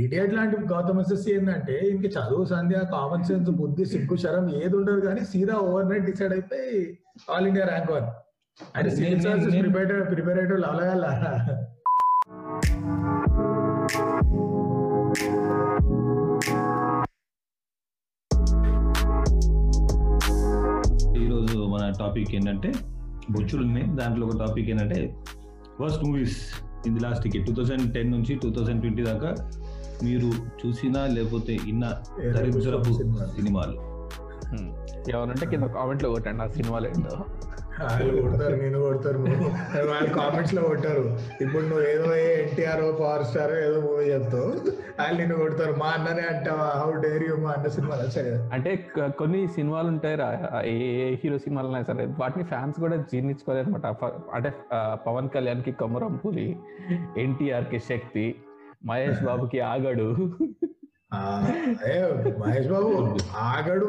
Idiot లాంటి Gautam SSC ఏంటంటే ఇంక చదువు సంధ్య కామన్ సెన్స్ బుద్ధి సిగ్గు శరం ఏది ఉండదు కానీ సీదా ఓవర్ నైట్ డిసైడ్ అయిపోయి ఆల్ ఇండియా ర్యాంక్ వన్ అంటే సివిల్ సర్వీసెస్ నేను- ప్రిపేర్ ప్రిపేరేటివ్ అవలగాల ఈరోజు మన టాపిక్ ఏంటంటే బొచ్చులు ఉన్నాయి దాంట్లో ఒక టాపిక్ ఏంటంటే first movies in the last two thousand ten నుంచి టూ థౌజండ్ ట్వంటీ దాకా మీరు చూసినా లేకపోతే ఇన్న దరిద్రపు సినిమా. సినిమాలు. ఎవరంటే కింద కామెంట్లో కొట్టండి ఆ సినిమాలు ఏంటో. వాళ్ళు కొడతారు నేను కొడతారు వాళ్ళు కామెంట్స్లో కొట్టారు. ఇప్పుడు నువ్వు ఏదో ఎన్టీఆర్ పవర్ స్టార్ ఏదో మూవీ చెప్తావు వాళ్ళు నిన్ను కొడతారు. మా అన్ననే అంటావా? హౌ డేర్ యూ మా అన్న సినిమాలు సరే. అంటే కొన్ని సినిమాలు ఉంటాయి రా. ఏ హీరో సినిమాలు సరే వాటిని ఫ్యాన్స్ కూడా జీర్ణించుకోలేదు అనమాట అంటే పవన్ కళ్యాణ్కి కొమరం పులి ఎన్టీఆర్కి శక్తి మహేష్ బాబుకి ఆగడు. మహేష్ బాబు ఆగడు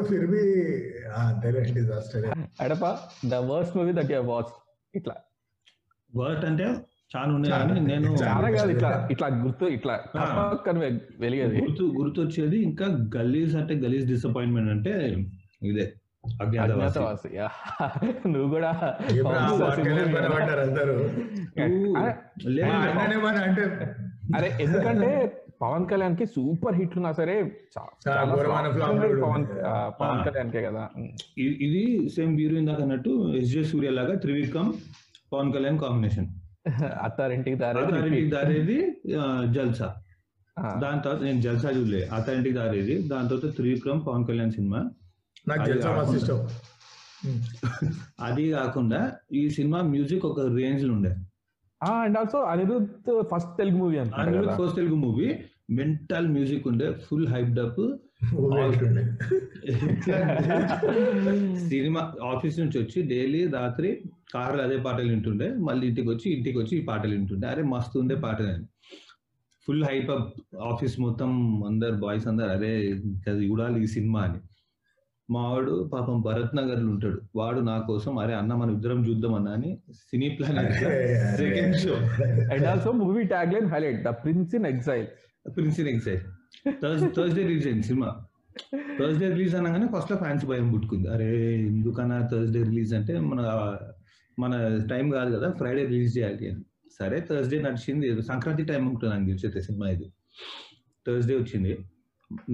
అంతేలేండి disaster Adapa the worst movie that you watch ఇట్లా. వర్ట్ అంటే చాలా ఉన్నాయి కానీ నేను చాలా కాదు ఇట్లా ఇట్లా గుర్తు ఇట్లా వెలిగేది. గుర్తు గుర్తొచ్చేది. ఇంకా గలీజ్ అంటే గలీజ్ డిసప్పాయింట్మెంట్ అంటే ఇదే అజ్ఞాతవాసి. నువ్వు కూడా అంటే అరే ఎందుకంటే పవన్ కళ్యాణ్కి సూపర్ హిట్ ఉన్నా సరే పవన్ పవన్. కళ్యాణ్ కే కదా. ఇది సేమ్ వీరు ఇందాక అన్నట్టు ఎస్జే సూర్య లాగా త్రివిక్రమ్ పవన్ కళ్యాణ్ కాంబినేషన్. అత్తారింటికి దారేది. దారేది జల్సా. ఆ, దాని తర్వాత నేను జల్సా చూడలే అథారిటీకి దారేది దాని తర్వాత త్రివిక్రమ్ పవన్ కళ్యాణ్ సినిమా. నాకు అది కాకుండా ఈ సినిమా మ్యూజిక్ ఒక రేంజ్లో ఉండే. And also Anirudh first Telugu movie కదా. First Telugu movie mental music ఉండే ఫుల్ హైప్డ్ అప్ ఊరు వెళ్తుండే. సినిమా ఆఫీస్ నుంచి వచ్చి డైలీ రాత్రి కార్లో అదే పాటలు వింటుండే మళ్ళీ ఇంటికి వచ్చి ఇంటికి వచ్చి ఈ పాటలు వింటుండే. అరే మస్తు ఉండే పాటలు అని ఫుల్ హైప్ అప్ ఆఫీస్ మొత్తం అందరు బాయ్స్ అందరు అరే చూడాలి ఈ సినిమా అని. మావాడు పాపం భరత్ నగర్లో ఉంటాడు. వాడు నా కోసం అరే అన్న మనం ఇద్దరం చూద్దాం అన్న అని సినీ plan second show and also movie tagline highlight the prince in exile prince in excite Thursday release అయింది సినిమా. థర్స్డే రిలీజ్ అనగానే ఫస్ట్లో ఫ్యాన్స్ భయం పుట్టుకుంది. అరే ఎందుకన్నా థర్స్డే రిలీజ్ అంటే మన మన టైం కాదు కదా ఫ్రైడే రిలీజ్ చేయాలి అని. సరే థర్స్డే నడిచింది. సంక్రాంతి టైం ఉంటుంది నాకు తెలిసి సినిమా ఇది. థర్స్డే వచ్చింది.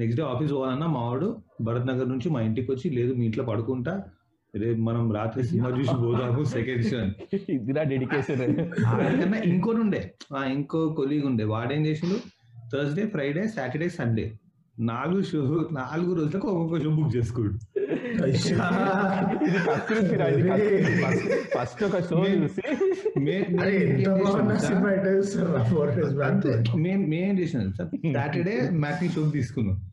నెక్స్ట్ డే ఆఫీస్ పోవాలన్నా మావాడు భరత్ నగర్ నుంచి మా ఇంటికి వచ్చి లేదు మీ ఇంట్లో పడుకుంటా. రేపు మనం రాత్రి సినిమా చూసి పోదాము సెకండ్ షో అని. ఇది నా డెడికేషన్ ఆయనకన్నా ఇంకోటి ఉండే ఇంకో కొలీగ్ ఉండే. వాడేం చేసిండు? థర్స్డే ఫ్రైడే సాటర్డే సండే నాలుగు షో నాలుగు రోజులకు ఒక్కొక్క షో బుక్ చేసుకోడు. ఫస్ట్ ఒక షో చూసి. మే- చేసినాం సార్? సాటర్డే మ్యాట్ని షో తీసుకున్నాం.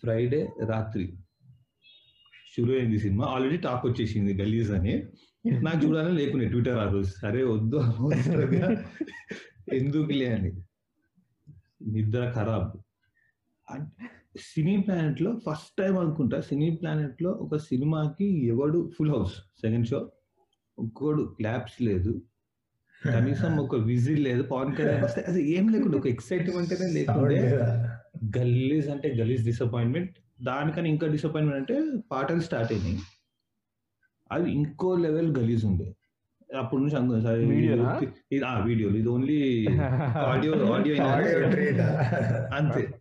ఫ్రైడే రాత్రి. షురు అయింది సినిమా. ఆల్రెడీ టాక్ వచ్చేసింది గలీజ్ అని. నాకు చూడాలని లేకుండే ట్విట్టర్ ఆ రోజు. సరే వద్దు ఎందుకులే అని. నిద్ర ఖరాబ్. అంటే సినీ ప్లానెట్లో ఫస్ట్ టైం అనుకుంటా సినీ ప్లానెట్లో ఒక సినిమాకి ఎవడు full house? Second show? ఒక్కోడు claps లేదు. కనీసం ఒక విజిల్ లేదు. పవన్ కళ్యాణ్ వస్తే అది ఏం లేకుండా ఒక ఎక్సైట్మెంట్ లేకుండే గలీజ్ అంటే గలీజ్ డిసప్పాయింట్మెంట్ దానికని ఇంకా డిసప్పాయింట్మెంట్ అంటే పాటలు స్టార్ట్ అయినాయి. అది ఇంకో లెవెల్ గలీజ్ ఉండే. అప్పటి నుంచి అనుకున్నా సరే ఇది- వీడియోనా? ఇది ఆ వీడియోలు. ఇది ఓన్లీ ఆడియో ఆడియో అంతే.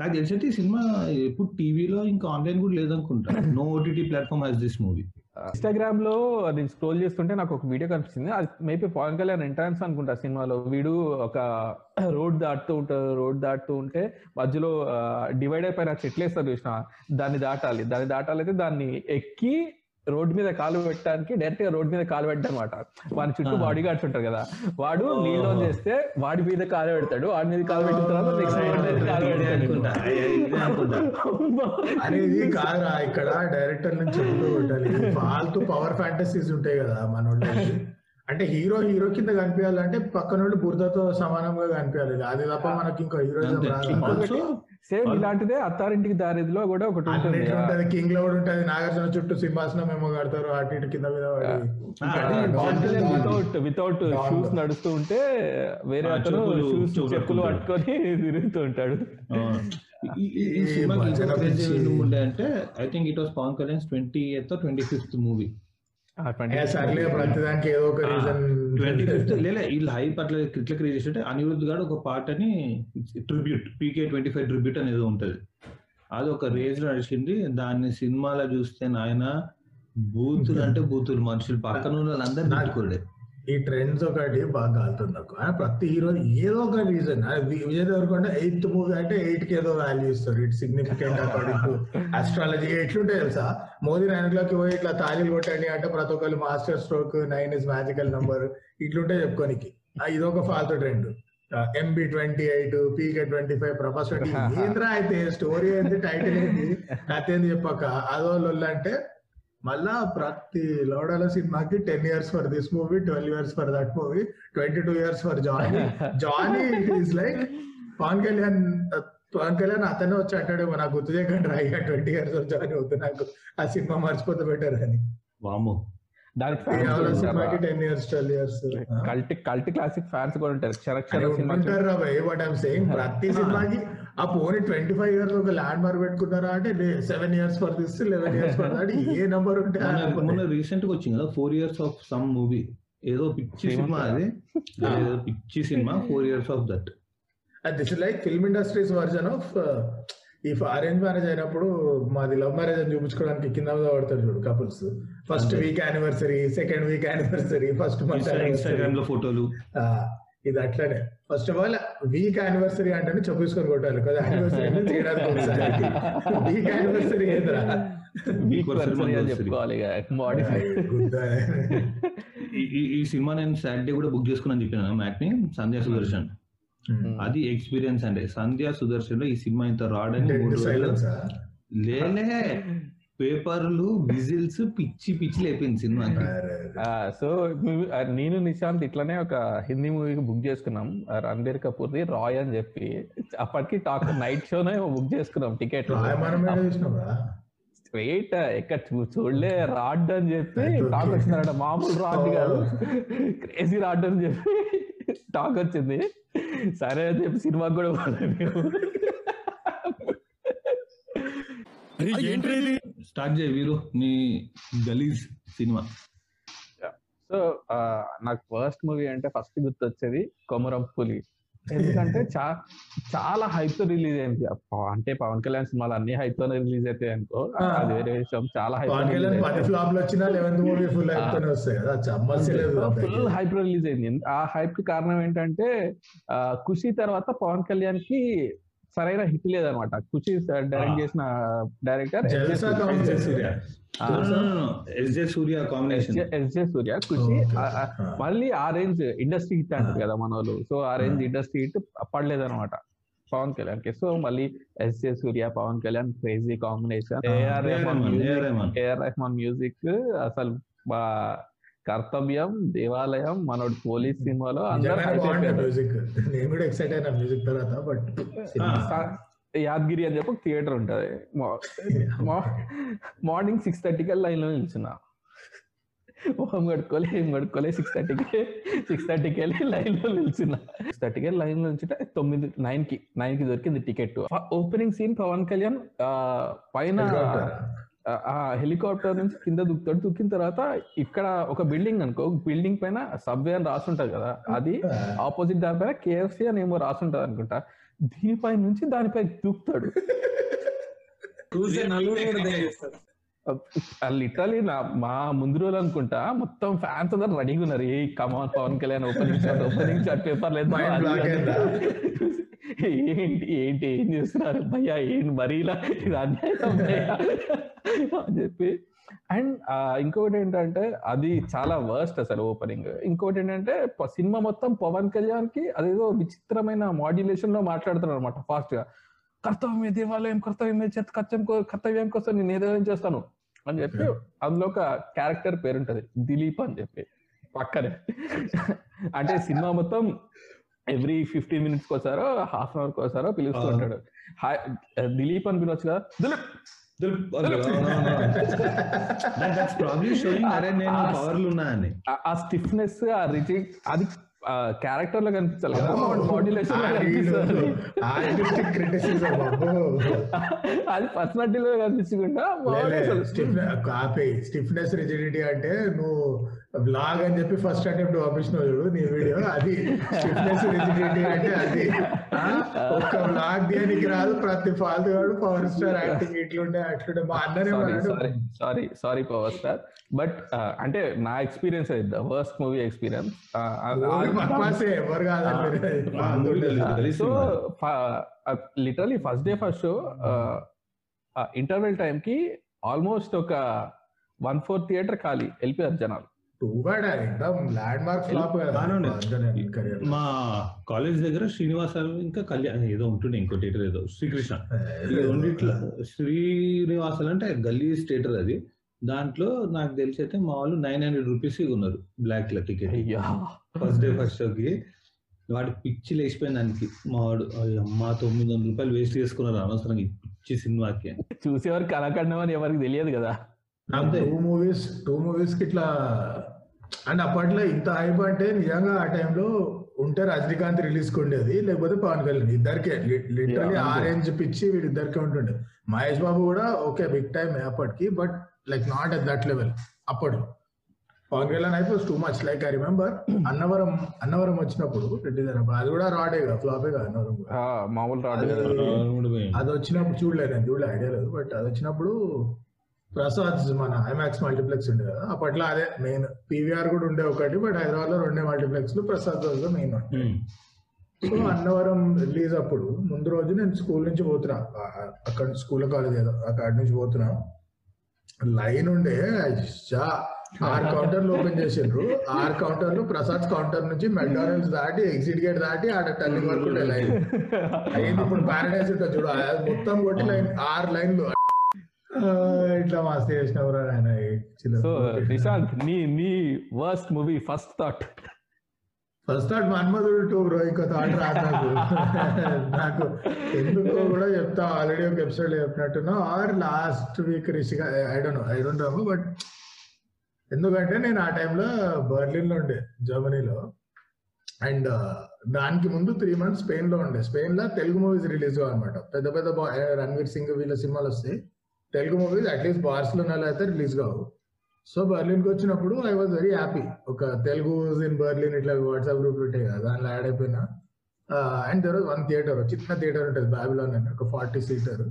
నాకు తెలిసి ఈ సినిమా ఇప్పుడు టీవీలో ఇంకా ఆన్లైన్ కూడా లేదనుకుంటా. No OTT platform has this movie ఇన్స్టాగ్రామ్లో నేను స్క్రోల్ చేస్తుంటే నాకు ఒక వీడియో కనిపించింది. అది మేబీ పవన్ కళ్యాణ్ ఎంట్రన్స్ అనుకుంటా సినిమాలో. వీడు ఒక రోడ్ దాటుతూ ఉంటారు రోడ్ దాటుతూ ఉంటే మధ్యలో డివైడ్ అయిపోయిన చెట్లు వేస్తారు చూసిన దాన్ని దాటాలి. దాన్ని దాటాలి అయితే దాన్ని ఎక్కి రోడ్ మీద కాలు పెట్టడానికి డైరెక్ట్గా రోడ్ మీద కాలు పెట్టడం అనమాట వాడి చుట్టూ. బాడీ గార్డ్స్ ఉంటారు కదా. వాడు. నీళ్ళు చేస్తే వాడి మీద కాలు పెడతాడు. వాడి మీద కాలు పెట్టిన తర్వాత నెక్స్ట్ కాదురా ఇక్కడ డైరెక్టర్ నుంచి ఉండాలి ఫాల్తూ పవర్ ఫ్యాంటసీస్ ఉంటాయి కదా మన వాళ్ళకి అంటే హీరో హీరో కింద కనిపించాలంటే పక్కన నుండి బురదతో సమానంగా కనిపించాలి అది తప్ప మనకి ఇంకో Also, సేమ్ ఇలాంటిదే అత్తారింటికి దారిదిలో కూడా ఒకటి ఉంటుంది. కింగ్లో కూడా ఉంటది. నాగార్జున చుట్టూ సింహాసనం ఏమో కడతారు. అటు ఇటు కింద మీద వితౌట్ వితౌట్ షూస్ నడుస్తూ ఉంటే వేరే అతను చెప్పులు- షూస్ చెప్పులు. పట్టుకొని తిరుగుతూ ఉంటాడు. ఈ- సినిమాకి అంటే I think it was Pawan Kalyan twenty eighth twenty fifth movie ఆ, 20 ఏ సర్లే ప్రతిదానికి ఏదో ఒక రీజన్ ట్వంటీ ఫిఫ్త్ లేదా వీళ్ళు హైప్ అట్లా ఇట్లా క్రియేట్ చేస్తుంటే అనిరుద్ధ్ గారు ఒక పార్ట్ అని tribute PK twenty five tribute అనేది ఉంటది. అది ఒక రేంజ్లో నడిచింది. దాన్ని సినిమాలో చూస్తే నాయన బూతులు అంటే బూతులు మనుషులు పక్కన ఉన్న వాళ్ళందరూ తిట్టుకోలే. ఈ ట్రెండ్స్ ఒకటి బాగా కాలుతుంది నాకు. ప్రతి హీరో ఏదో ఒక reason Vijay Devarakonda eighth movie అంటే ఎయిట్కి ఏదో వాల్యూ ఇస్తారు it significant according to astrology ఎట్లుంటే తెలుసా? మోదీ నైన్ క్లాక్ పోయి ఇట్లా తాళీలు కొట్టండి అంటే ప్రతి ఒక్కరు master stroke nine is magical number ఇట్లుంటే చెప్పుకోనికి. ఇదొక ఫాల్తు trend. MB twenty eight PK twenty five Prabhas twenty ఏంద్రా అయితే? స్టోరీ ఏంది? టైటిల్ ఏంది? కథ ఏంది చెప్పక అదో లొల్లు అంటే మళ్ళా ప్రతి లోడాల సినిమాకి ten years for this movie twelve years for that movie twenty two years for Johnny Johnny is like Pawan Kalyan Pawan Kalyan అతనే వచ్చి అంటాడు నాకు గుర్తు చేయకండి రాయ్యా ట్వంటీ ఇయర్స్ జానీ వద్దు నాకు ఆ సినిమా మర్చిపోతే బెటర్ అని. వాము దానికి ten years twelve years cult cult classic fans కూడా ఉంటారు. క్షరక్షర సినిమా ఉంటారు రా భయ్ బట్ ఐమ్ సేయింగ్ ప్రతి సినిమాకి ఆ పోనీ ట్వంటీ ఫైవ్ ఇయర్స్ ఒక ల్యాండ్ మార్క్ పెట్టుకున్నారా అంటే seven years for this eleven years for that A number ఉంటే ఆ మొన్న రీసెంట్గా వచ్చింది కదా four years of some movie ఏదో పిచ్చి సినిమా అది. ఏదో పిచ్చి cinema four years of that this is like film industries version of ఈ అరేంజ్ మ్యారేజ్ అయినప్పుడు మాది లవ్ మ్యారేజ్ అని చూపించుకోవడానికి కింద మీద పడతారు చూడు couples first week anniversary second week anniversary first month ఇన్స్టాగ్రామ్లో ఫోటోలు ఇది అట్లనే. First of all week anniversary అంటే చెప్పేసుకొని కొట్టాలి. కదా యానివర్సరీ చేయడానికి వీక్ యానివర్సరీ ఏంద్రా? ఈ- సినిమా నేను సాటర్డే కూడా బుక్ చేసుకున్నాను చెప్పిన మ్యాట్ని సంధ్యా సుదర్శన్ అది ఎక్స్పీరియన్స్ అండి సంధ్యా సుదర్శన్లో ఈ సినిమా ఇంత రాడని మూడు లేలే పేపర్లు విజిల్స్ పిచ్చి పిచ్చి లేపింది సినిమాకి. సో నేను నిశాంత్ ఇట్లానే ఒక హిందీ మూవీకి బుక్ చేసుకున్నాం. రణబీర్ కపూర్ ది రాయ్ అని చెప్పి. అప్పటికి టాక్ నైట్ షోనే బుక్ చేసుకున్నాం టికెట్. స్ట్రైట్ ఎక్కడ చూ- చూడలే రాడ్ అని చెప్పి. టాక్ వచ్చిందట మామూలు రాడ్ కాదు. క్రేజీ రాడ్ అని చెప్పి టాక్ వచ్చింది. సరే అని చెప్పి సినిమాకి కూడా పోలేదు. మేము. స్టార్ట్ చేయ వీరు నీ గలీజ్ సినిమా. సో నాకు ఫస్ట్ మూవీ అంటే ఫస్ట్ గుర్తొచ్చేది కొమరం పులి. ఎందుకంటే చా చాలా హైప్తో రిలీజ్ అయింది. అప్ప- అంటే పవన్ కళ్యాణ్ సినిమాలు అన్ని హైప్ తోనే రిలీజ్ అవుతాయి అనుకో. అది వేరే విషయం. చాలా హైప్ ఫుల్ హైప్ రిలీజ్ అయింది. ఆ హైప్కి కారణం ఏంటంటే ఖుషి తర్వాత పవన్ కళ్యాణ్కి సరైన హిట్ లేదనమాట. ఖుషి డైరెక్ట్ చేసిన director Jalsa combination. Surya. S J Surya combination. SJ Surya ఆ. మళ్ళీ ఆ రేంజ్ ఇండస్ట్రీ హిట్ అంటారు. కదా మన వాళ్ళు. సో ఆ రేంజ్ ఇండస్ట్రీ హిట్ పడలేదన్నమాట పవన్ కళ్యాణ్కి సో మళ్ళీ SJ Surya Pawan Kalyan crazy combination. AR Rahman AR music అసలు బా కర్తవ్యం దేవాలయం మనోడు పోలీస్ సినిమాలో అందరూ నిజంగానే hype బాగుంటుంది అయిపోయారు. మ్యూజిక్. నేను కూడా ఎక్సైట్ అయినా మ్యూజిక్ తర్వాత బట్ సా- యాదగిరి అని చెప్పి థియేటర్ ఉంటది. మా- మార్నింగ్ సిక్స్ థర్టీకి లైన్లో నిల్చున్నా. మొహం కడుక్కోలే ఏం కడుక్కోలే సిక్స్ థర్టీకి సిక్స్ థర్టీకి వెళ్ళి లైన్లో నిల్చున్నా. సిక్స్ థర్టీకి లైన్లో నిల్చుంటే తొమ్మిది నైన్కి నైన్కి దొరికింది ticket opening scene Pawan Kalyan పైన ఆ- హెలికాప్టర్ నుంచి కింద దుక్కుతాడు దుక్కిన తర్వాత ఇక్కడ ఒక బిల్డింగ్ అనుకో బిల్డింగ్ పైన సబ్వే అని రాసుంటది కదా అది ఆపోజిట్ దానిపైన కేఎఫ్సి అని ఏమో రాసుంటది అనుకుంటా. దీనిపై నుంచి దానిపై దూకుతాడు. లిటరలీ నా మా ముందు రోజులు అనుకుంటా మొత్తం ఫ్యాన్స్ అందరు రెడీగా ఉన్నారు. ఏ come on Pawan Kalyan opening shot opening shot paper లేదు? ఏంటి ఏంటి ఏం చేస్తున్నారు? భయ్యా ఏంటి మరీ ఇలా? ఇది అన్యాయం అని చెప్పి. అండ్ ఇంకొకటి ఏంటంటే అది చాలా వర్స్ట్ అసలు ఓపెనింగ్ ఇంకొకటి ఏంటంటే సినిమా మొత్తం పవన్ కళ్యాణ్కి అదేదో విచిత్రమైన మాడ్యులేషన్లో మాట్లాడుతున్నారు అనమాట ఫాస్ట్గా. కర్తవ్యమే దేవాలయం కర్తవ్యమే చేత కర్తవ్యం కర్తవ్యం కోసం నేను ఏదో ఏం చేస్తాను అని చెప్పి అందులో ఒక క్యారెక్టర్ పేరు ఉంటది దిలీప్ అని చెప్పి. పక్కనే. అంటే సినిమా మొత్తం ఎవ్రీ ఫిఫ్టీన్ మినిట్స్ కోసారో హాఫ్ అన్ అవర్ కోసారో పిలుస్తూ. ఉంటాడు. హాయ్ దిలీప్ అని పిలవచ్చు కదా? దిలీప్! ఆ స్టిఫ్నెస్ ఆ రిజిక్ అది క్యారెక్టర్లో కనిపించాలి కదా? మాడ్యులేషన్లో అది పర్సనాలిటీలో కనిపించకుండా కాపీ స్టిఫ్నెస్ రిజిడిటీ అంటే నువ్వు బ్లాగ్ అని చెప్పి ఫస్ట్ అటెంప్ట్ పంపించినావు చూడు నీ వీడియో. అది అంటే అది. ఆ? ఒక్క బ్లాగ్ దేనికి రాదు ప్రతి ఫాల్తు వాడు పవర్ స్టార్ యాక్టింగ్ ఇట్లుంటే అట్లుంటే మా అన్ననే sorry. Sorry sorry sorry power star but అంటే నా ఎక్స్పీరియన్స్ అయితే worst movie experience so. Literally first day first show interval time కి ఆల్మోస్ట్ ఒక వన్ ఫోర్ థియేటర్ ఖాళీ వెళ్ళిపోయారు జనాలు మా కాలేజ్ దగ్గర శ్రీనివాస ఇంకా కళ్యాణ్ ఏదో ఉంటుండే ఇంకో థియేటర్ ఏదో శ్రీకృష్ణ. రెండిట్లో శ్రీనివాసాలు అంటే గల్లీ థియేటర్ అది. దాంట్లో నాకు తెలిసి అయితే మా వాళ్ళు నైన్ హండ్రెడ్ రూపీస్ ఉన్నారు బ్లాక్లో టికెట్ అయ్యా. ఫస్ట్ డే ఫస్ట్ షోకి వాడి పిచ్చి లేచిపోయింది దానికి. మా వాడు అమ్మ తొమ్మిది వందల రూపాయలు వేస్ట్ చేసుకున్నారు అనవసరంగా ఈ పిచ్చి సినిమాకి చూసేవారు కలకండం అని ఎవరికి తెలియదు కదా. టూ మూవీస్ టూ మూవీస్కి ఇట్లా అండ్ అప్పట్లో ఇంత హైప్ అంటే నిజంగా ఆ టైంలో ఉంటే రజనీకాంత్ రిలీజ్ ఉండేది లేకపోతే పవన్ కళ్యాణ్ ఇద్దరికే. లిటరలీ. ఆరెంజ్ పిచ్చి వీడిద్దరికే ఉంటుండే. మహేష్ బాబు కూడా ఓకే బిగ్ టైం అప్పటికి but like not at that level అప్పట్లో. పవన్ కళ్యాణ్ అయితే too much like I remember Annavaram Annavaram వచ్చినప్పుడు రెడ్డి అది కూడా రాడే కదా ఫ్లాపే కదా అన్నవరం మామూలు రాడు అది- వచ్చినప్పుడు చూడలేదు నేను చూడలే ఐడియా లేదు బట్ అది వచ్చినప్పుడు ప్రసాద్ మన ఐమాక్స్ మల్టీప్లెక్స్ ఉండే కదా. అప్పట్లో అదే మెయిన్ పీవీఆర్ కూడా ఉండే ఒకటి బట్ హైదరాబాద్లో రెండే మల్టీప్లెక్స్లో Prasad main Hmm. So Annavaram release అప్పుడు ముందు రోజు నేను స్కూల్ నుంచి పోతున్నా. అక్కడ స్కూల్ కాలేజ్ ఏదో అక్కడ నుంచి పోతున్నా. లైన్ ఉండే. ఆరు కౌంటర్లు ఓపెన్ చేసిండ్రు. ఆరు కౌంటర్లు ప్రసాద్ కౌంటర్ నుంచి మెక్డానల్డ్స్ దాటి ఎగ్జిట్ గేట్ దాటి ఆడ టర్నింగ్ వరకు ఉండే లైన్. అయ్యింది ఇప్పుడు పారడైజ్ ఉంటుంది చూడు. మొత్తం కొట్టి లైన్ ఆరు లైన్లు. ఇట్లా మస్తు చేసినవరా ఆయన సో నిశాంత్ నీ నీ worst movie first thought first thought Manmadhudu two bro ఇంకో థాట్ రాదు నాకు. నాకు ఎందుకో కూడా చెప్తా. ఆల్రెడీ ఒక ఎపిసోడ్ చెప్పినట్టున్నా. Or last week రిషిగా I don't know I don't know but ఎందుకంటే నేను ఆ టైంలో బర్లిన్లో ఉండే జర్మనీలో. అండ్ దానికి ముందు త్రీ మంత్స్ స్పెయిన్లో ఉండే. స్పెయిన్లో తెలుగు మూవీస్ రిలీజ్ అనమాట పెద్ద పెద్ద రణ్వీర్ సింగ్ వీళ్ళ సినిమాలు వస్తాయి. తెలుగు మూవీస్ అట్లీస్ట్ బార్సిలోనాలో అయితే రిలీజ్ కావు. సో బర్లిన్కి వచ్చినప్పుడు ఐ వాజ్ వెరీ హ్యాపీ ఒక తెలుగు ఇన్ బర్లిన్ ఇట్లా వాట్సాప్ గ్రూప్ ఉంటాయి కదా దానిలో యాడ్ అయిపోయినా. అండ్ దర్ వన్ థియేటర్ చిన్న థియేటర్ ఉంటుంది బాబిలోన్ అని ఒక ఫార్టీ సీటర్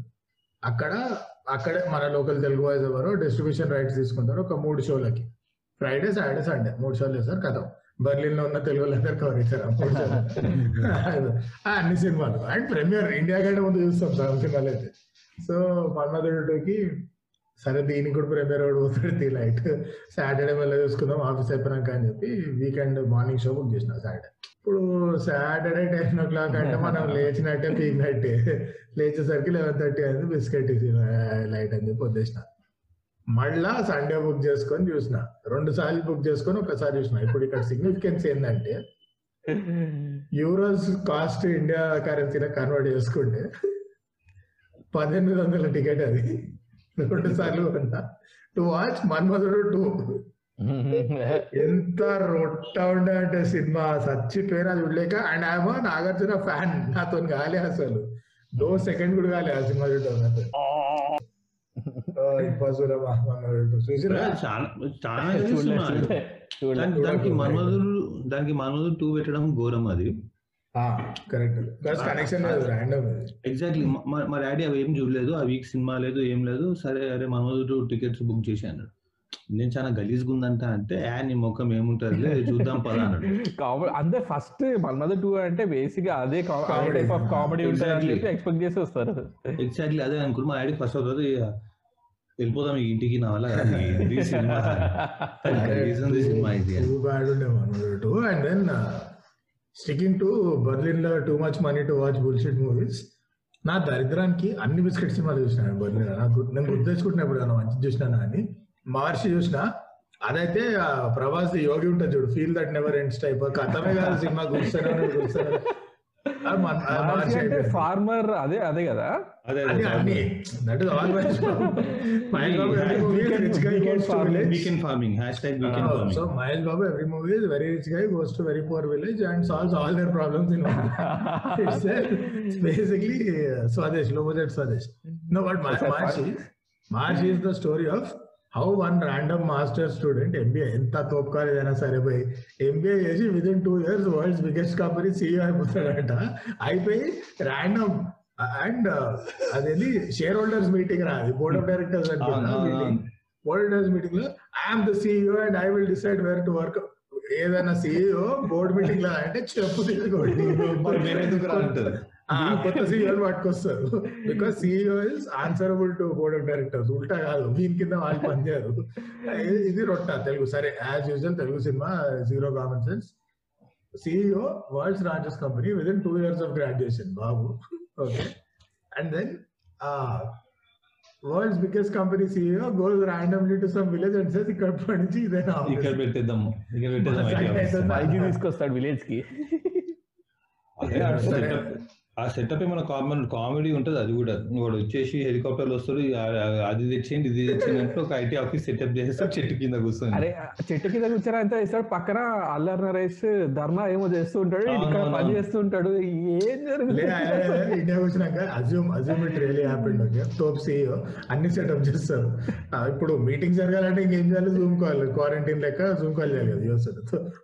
అక్కడ అక్కడే మన లోకల్ తెలుగు వాయిస్ ఎవరో డిస్ట్రిబ్యూషన్ రైట్స్ తీసుకుంటారు ఒక మూడు షోలకి. ఫ్రైడే సాటర్డే సండే మూడు షోలు చేస్తారు కథం. బర్లిన్లో ఉన్న తెలుగు వాళ్ళందరూ కవర్. ఆ, అన్ని సినిమాలు. అండ్ ప్రీమియర్ ఇండియా కంటే ముందు చూస్తాం సగం సినిమాలు అయితే. సో మన్మధుడికి సరే దీనికి కూడా కూడా పోతాడు తీ లైట్. సాటర్డే మళ్ళీ చూసుకుందాం ఆఫీస్ అయిపోయినాక అని చెప్పి వీకెండ్ మార్నింగ్ షో బుక్ చేసిన సాటర్డే. ఇప్పుడు సాటర్డే టెన్ ఓ క్లాక్ అంటే మనం లేచినట్టే పీకినట్టే లేచేసరికి లెవెన్ థర్టీ అయింది బిస్కెట్ లైట్ అని చెప్పి వదిలేసిన. మళ్ళా సండే బుక్ చేసుకొని చూసిన. రెండు సార్లు బుక్ చేసుకొని ఒకసారి చూసిన. ఇప్పుడు ఇక్కడ సిగ్నిఫికెన్స్ ఏంటంటే యూరోస్ కాస్ట్ ఇండియా కరెన్సీలో కన్వర్ట్ చేసుకుంటే పద్దెనిమిది వందల టికెట్ అది. రెండు సార్లు కొన్నా టు వాచ్ మన్మధుడు టూ. ఎంత రొట్ట ఉండే అంటే సినిమా. చచ్చిపోయినా చూడలేక అండ్ ఆమె నాగార్జున ఫ్యాన్ నాతో కాలే అసలు. దో సెకండ్ కూడా కాలే ఆ సినిమా చూడడం ఇంపాసిబుల్ మన్మధుడు చూసిరా? చాలా చాలా చూడలే చూస్తున్నా. చూడలే చూడలే దానికి దానికి మన్మధుడు దానికి మన్మధుడు టూ పెట్టడం ఘోరం అది. కరెక్ట్ కనెక్షన్ ఎగ్జాక్ట్లీ మా డాడీ అవి ఏం చూడలేదు ఆ వీక్ సినిమా లేదు ఏం లేదు. సరే అరే మన్మధుడు టికెట్స్ బుక్ చేసి అన్నాడు. నేను చాలా గలీజ్గా ఉందంట అంటే "ఆ, నీ ముఖం ఏముంటుంది చూద్దాం పదా అన్నాడు. కామెడీ అంతే ఫస్ట్ మన్మధ టూ అంటే బేసిక్గా అదే. టైప్ ఆఫ్ కామెడీ ఉంటుంది ఎక్స్పెక్ట్ చేసి వస్తారు ఎగ్జాక్ట్లీ అదే అనుకుని మా డాడీ ఫస్ట్ అవుతుంది "ఇక వెళ్ళిపోదాం ఈ ఇంటికి నా వల్ల సినిమా. సినిమా ఇది and then sticking to బర్లిన్లో too much money to watch bullshit movies నా దరిద్రానికి అన్ని బిస్కెట్ సినిమాలు చూసిన బర్లిన్ నాకు నేను గుర్తు తెచ్చుకుంటున్నా ఇప్పుడు మంచి చూసినా అని మహర్షి చూసిన. అదైతే ప్రభాస్ యోగి ఉంటుంది చూడు feel that never ends type కథమే కాదు సినిమా కూర్చొని కూర్చొని అది మన- అది మహర్షి మార్చి అంటే అయిపోయింది. ఫార్మర్ అదే అదే కదా అదే అన్ని అన్ని that is always Mahesh Babu every movie is rich guy goes to village. Weekend farming hashtag weekend Uh, so farming Mahesh Babu every movie is very rich guy goes to very poor village and solves all their problems in one. it's, uh, it's basically uh, Swadesh, low budget Swadesh. No, but Ma- Maharshi, Maharshi how one random master student MBA ఎంత తోపుకారు ఏదైనా సరే పోయి MBA చేసి with in two years world's biggest company CEO అయిపోతాడంట. అయిపోయి random and అదేది share holders meeting రా board of directors board directors మీటింగ్లో I'm the CEO and I will decide where to work ఏదైనా సీఈఓ బోర్డ్ మీటింగ్లో అంటే చెప్పు తీసుకోండి. మరి మేమెందుకు రా అంటారు. ఆ, కొత్త CEO పట్టుకొస్తారు. Because CEO is answerable to board of directors ఉల్టా కాదు. దీని కింద వాళ్ళు పనిచేయరు. ఇది- ఇది రొట్ట తెలుగు. సరే as usual Telugu cinema zero common sense CEO world's largest company with in two years of graduation Babu okay and then world's biggest company CEO goes randomly to some village and says ఇక్కడ నుంచి ఇదేనా ఇక్కడ పెట్టేద్దాం. ఇక్కడ పెట్టేద్దాం మన IT side office. Bike తీసుకొస్తాడు విలేజ్కి. అదే ఆ సెటప్ ఏమైనా కామన్ కామెడీ ఉంటది అది కూడా. వాడు వచ్చేసి హెలికాప్టర్లు వస్తారు అది తెచ్చేయండి ఇది తెచ్చేయండి అంటే ఒక ఐటీ ఆఫీస్ సెటప్ చేస్తారు చెట్టు కింద కూర్చొని. అరే చెట్టు కింద కూర్చొని అంతా ఇస్తాడు పక్కన అల్లర్ నరేష్ ధర్నా ఏమో చేస్తూ ఉంటాడు ఇక్కడ పని. చేస్తూ ఉంటాడు ఏం జరుగుతుంది? ఇండియా వచ్చినాక assume assume it really happened okay. తోప్ CEO అన్ని సెటప్ చేస్తారు. ఇప్పుడు మీటింగ్ జరగాలంటే ఇంకేం చేయాలి? జూమ్ కాల్ క్వారంటైన్ లెక్క జూమ్ కాల్ చేయాలి కదా యూస్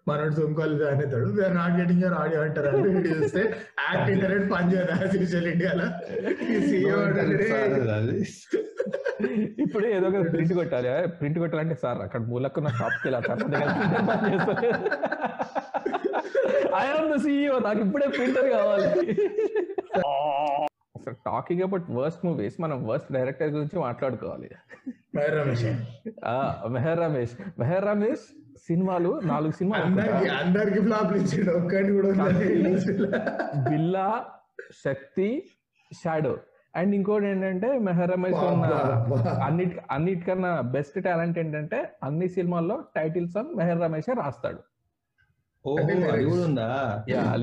మనోడు జూమ్ కాల్ జాయిన్ అవుతాడు we're not getting your audio అంటారు అంటే వీడియో చూస్తే యాక్ట్ ఇంటర్నెట్ ఇండియాలో? ఇప్పుడు ఏదో ఒక ప్రింట్ కొట్టాలి. ప్రింట్ కొట్టాలంటే సార్ అక్కడ మూలకున్న షాప్కి వెళ్ళాలి CEO నాకు ఇప్పుడే ప్రింటర్ కావాలి. అసలు టాకింగ్ అబౌట్ వర్స్ట్ మూవీస్ మనం వర్స్ట్ డైరెక్టర్ గురించి మాట్లాడుకోవాలి. రమేష్. ఆ, మెహర్ రమేష్. మెహర్ రమేష్ సినిమాలు నాలుగు సినిమాలు అందరికి ఇచ్చిండు. కూడా. బిల్లా శక్తి షాడో అండ్ ఇంకోటి ఏంటంటే మెహర్ రమేష్ ఉన్న. అన్నిటి అన్నిటికన్నా బెస్ట్ టాలెంట్ ఏంటంటే అన్ని సినిమాల్లో టైటిల్ సాంగ్ మెహర్ రమేష్ రాస్తాడు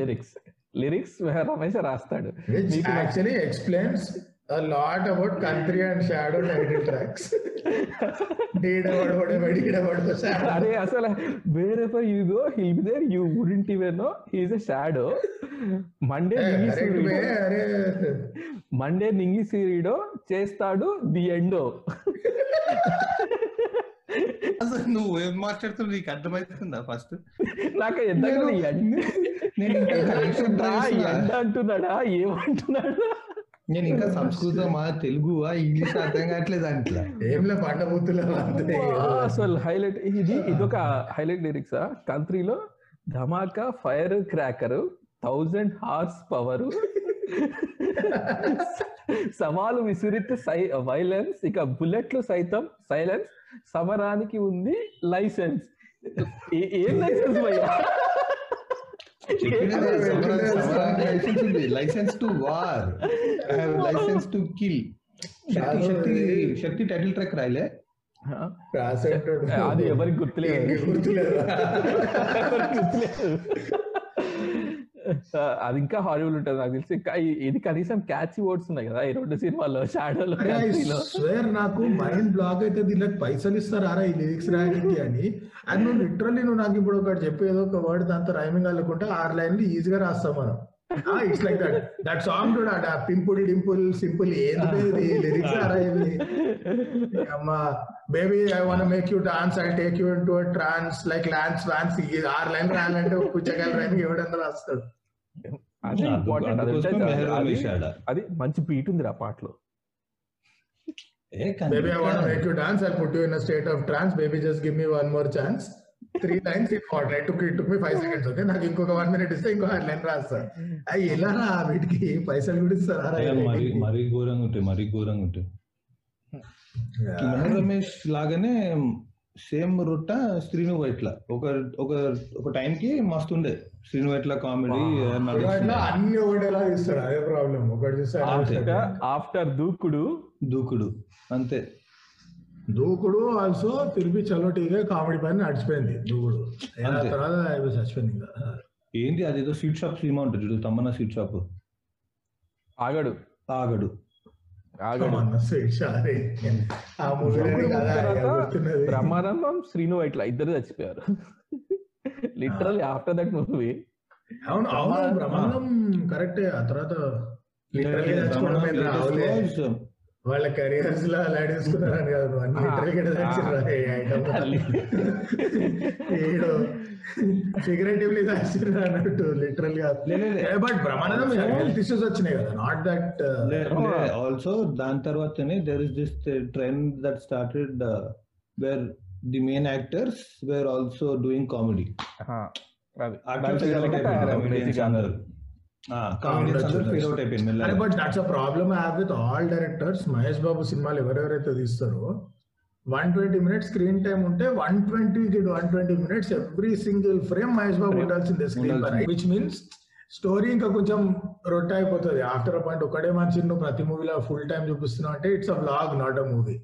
లిరిక్స్ లిరిక్స్ మెహర్ రమేష్ రాస్తాడు. Which నీకు actually explains a lot about country and shadow title tracks. Deed about whatever, deed about the shadow. అరే అసలు వేరే you go he'll be there you wouldn't even know he's a shadow Monday Eh, నింగి correct సూర్యుడు. way, అరే మండే నింగి సూర్యుడో చేస్తాడు ది ఎండో అసలు నువ్వు ఏం మాట్లాడుతున్నావు? నీకు అర్థమవుతుందా ఫస్ట్ నాకు ఎంత అంటున్నాడా? ఏమంటున్నాడా? నేను ఇంకా సంస్కృతమా తెలుగువా ఇంగ్లీష్ అర్థం కావట్లేదు అంట్లా ఏంలే అసలు హైలైట్ ఇది ఇదొక హైలైట్ లిరిక్స్ కంట్రీలో ధమాకా fire cracker thousand horse power సవాలు విసిరితే సై వైలెన్స్ ఇక బుల్లెట్లు సైతం సైలెన్స్ సమరానికి ఉంది లైసెన్స్. ఏ- ఏం లైసెన్స్ భయ్యా? License to war license to kill Shakti Shakti title track రాయలే అది ఎవరికి గుర్తులేదు గుర్తులేదు అది ఇంకా హాలీవుడ్ ఉంటుంది నాకు తెలిసి. ఇది కనీసం క్యాచ్ వర్డ్స్ ఉన్నాయి కదా ఈ రెండు సినిమాల్లో షాడోలో స్వేర్ నాకు మైండ్ బ్లాక్ అయితే దీనికి పైసలు ఇస్తారా ఈ లిరిక్స్ రాయడానికి అని. అండ్ నువ్వు లిటరల్లీ నువ్వు నాకు ఇప్పుడు ఒకటి చెప్పి ఏదో ఒక వర్డ్ దాంతో రైమింగ్ అల్లుకుంటే ఆరు లైన్లు ఈజీగా రాస్తాం మనం. It's like that that song to pimple dimple simple ఏంది లిరిక్స్ రాయేది అమ్మా baby I want make you dance I take you into trance like lance vance ఆరు లైన్ రాయాలంటే పుచ్చకాయలు రైమింగ్ ఎవడన్నా రాస్తాడు అది ఇంపార్టెంట్ అది మంచి బీట్ ఉంది ఆ పాటలో. ఏ Baby, I want to కనిపించా. make you dance. I'll put you in a state of trance. Baby, just give me one more chance. Three lines took it took me five seconds okay నాకు ఇంకొక one minute ఇస్తే ఇంకో line రాస్తా. అవి ఎలా రా వీటికి. పైసలు కూడా ఇస్తారా మరీ మరీ ఘోరంగా ఉంటాయి మరీ ఘోరంగా ఉంటాయి రమేష్ లాగానే సేమ్ రొట్ట శ్రీను వైట్ల ఒక ఒక ఒక time కి మస్తు ఉండే. శ్రీను వైట్ల కామెడీ అన్ని ఒకటేలా ఇస్తాడు అదే ప్రాబ్లం ఒకటి చూస్తే. ఆఫ్టర్ దూకుడు. దూకుడు అంతే. దూకుడు ఆల్సో తిరిగి చలోటిగా కామెడీ పైన నడిచిపోయింది దూకుడు. తర్వాత చచ్చిపోయింది ఇంకా. ఏంటి అదేదో స్వీట్ షాప్ సినిమా ఉంటుంది చూడు తమ్మన్న స్వీట్ షాప్. ఆగడు. ఆగడు. బ్రహ్మానందం శ్రీను ఇట్లా ఇద్దరు చచ్చిపోయారు. లిటరల్లీ ఆఫ్టర్ దట్ మూవీ అవును అవును బ్రహ్మాండం కరెక్టే ఆ తర్వాత. వాళ్ళ కెరియర్స్లో అలా తీసుకున్నారని కాదు అన్ని లిటరల్ ఫిగరేటివ్లీ చచ్చిర్రా అన్నట్టు లిటరల్గా బట్ బ్రహ్మానందం హెల్త్ ఇష్యూస్ వచ్చినాయి కదా నాట్ దట్ ఆల్సో దాని తర్వాతనే there is this trend that started where the main actors were also doing comedy. But that's a problem have with all directors Mahesh Babu సినిమాలు ఎవరెవరైతే తీస్తారో one twenty minutes screen time ఉంటే one twenty one twenty minutes every single frame Mahesh Babu ఉండాల్సిందే screen which means story ఇంకా కొంచెం రొట్టె అయిపోతుంది. After a point ఒకటే నువ్వు ప్రతి మూవీలో ఫుల్ టైం చూపిస్తున్నావు అంటే it's a vlog not a movie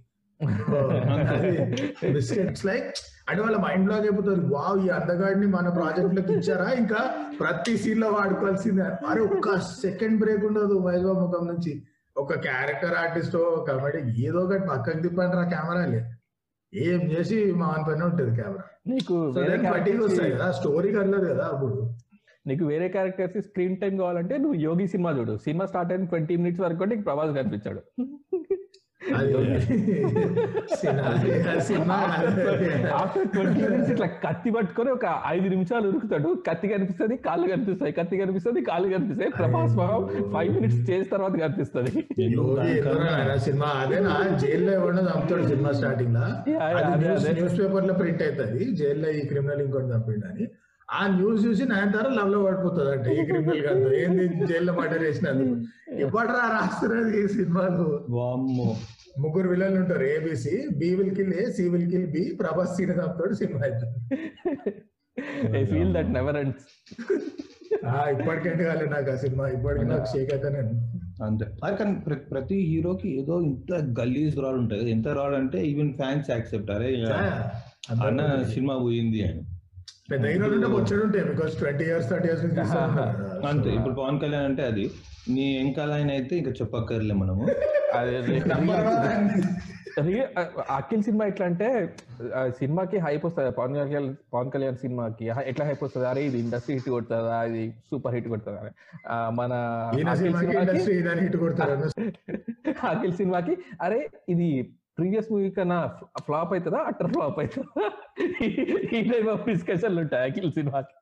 biscuits like అంటే వాళ్ళ మైండ్ బ్లాక్ అయిపోతుంది. వావ్ ఈ అందగాడిని మన ప్రాజెక్ట్లోకి ఇచ్చారా? ఇంకా ప్రతి సీన్లో వాడుకోవాల్సిందే. అరే ఒక్క సెకండ్ బ్రేక్ ఉండదు బాబు ముఖం నుంచి. ఒక క్యారెక్టర్ ఆర్టిస్ట్ కమెడీ ఏదో ఒకటి పక్కకి తిప్పండి రా కెమెరాలే ఏం చేసి మా పైన ఉంటుంది కెమెరా నీకు పట్టికి వస్తాయి కదా. స్టోరీ కదలేదు కదా అప్పుడు. నీకు వేరే క్యారెక్టర్స్ స్క్రీన్ టైం కావాలంటే నువ్వు యోగి సినిమా చూడు. సినిమా స్టార్ట్ అయిన ట్వంటీ మినిట్స్ వరకు నీకు ప్రభాస్ కనిపించాడు. ఇట్లా కత్తి పట్టుకొని ఒక ఐదు నిమిషాలు ఉరుకుతాడు. కత్తి కనిపిస్తుంది కాళ్ళు కనిపిస్తాయి. కత్తి కనిపిస్తుంది కాళ్ళు కనిపిస్తాయి. ప్రభాస్ మొహం ఫైవ్ మినిట్స్ చేసిన తర్వాత కనిపిస్తుంది. సినిమా. అదేనా జైల్లో ఎవడో చంపుతాడు సినిమా స్టార్టింగ్ లా? అదే, అదే. న్యూస్ పేపర్లో ప్రింట్ అవుతుంది. జైల్లో ఈ క్రిమినల్ ఇంకోటి చంపిండు అని. ఆ న్యూస్ చూసి నయనతార లవ్లో పడిపోతుంది అంటే ఈ క్రిమినల్ కాదు ఏంది జైల్లో మర్డర్ చేసినందుకు? ఎప్పటిరా రాస్తున్నది ఈ సినిమాలు? వామ్మో. ముగ్గురు విలన్లు ఉంటారు A B C B will kill A C will kill B Prabhas scene చంపుతాడు cinema I feel that never ends. ఆ, ఇప్పటికంటే కాలే నాకు ఆ సినిమా. ఇప్పటికి నాకు షేక్ అంతే. కానీ ప్ర- ప్రతి హీరోకి ఏదో ఇంత గల్లీస్ రాడ్ ఉంటుంది కదా. ఎంత రాడ్ అంటే ఈవెన్ ఫ్యాన్స్ యాక్సెప్ట్ అరే అన్న సినిమా పోయింది అని. పెద్ద హీరోలు ఉంటే వచ్చాడు ఉంటాయి because twenty years thirty years. అంతే ఇప్పుడు పవన్ కళ్యాణ్ అంటే అది. నీ వెంకాల ఆయన అయితే ఇంకా చెప్పక్కర్లే మనము. అఖిల్ సినిమా ఎట్లా అంటే ఆ సినిమాకి హైప్ వస్తుంది. పవన్ కళ్యాణ్ పవన్ కళ్యాణ్ సినిమాకి ఎట్లా హైప్ వస్తుంది? అరే ఇది ఇండస్ట్రీ హిట్ కొడుతుందా? ఇది సూపర్ హిట్ కొడుతుందా? మన సినిమాకి అఖిల్ సినిమాకి అరే ఇది ప్రీవియస్ మూవీ కన్నా ఫ్లాప్ అవుతుందా అట్టర్ ఫ్లాప్ అవుతుందా ఈ టైప్ ఆఫ్ డిస్కషన్లు ఉంటాయి అఖిల్ సినిమాకి.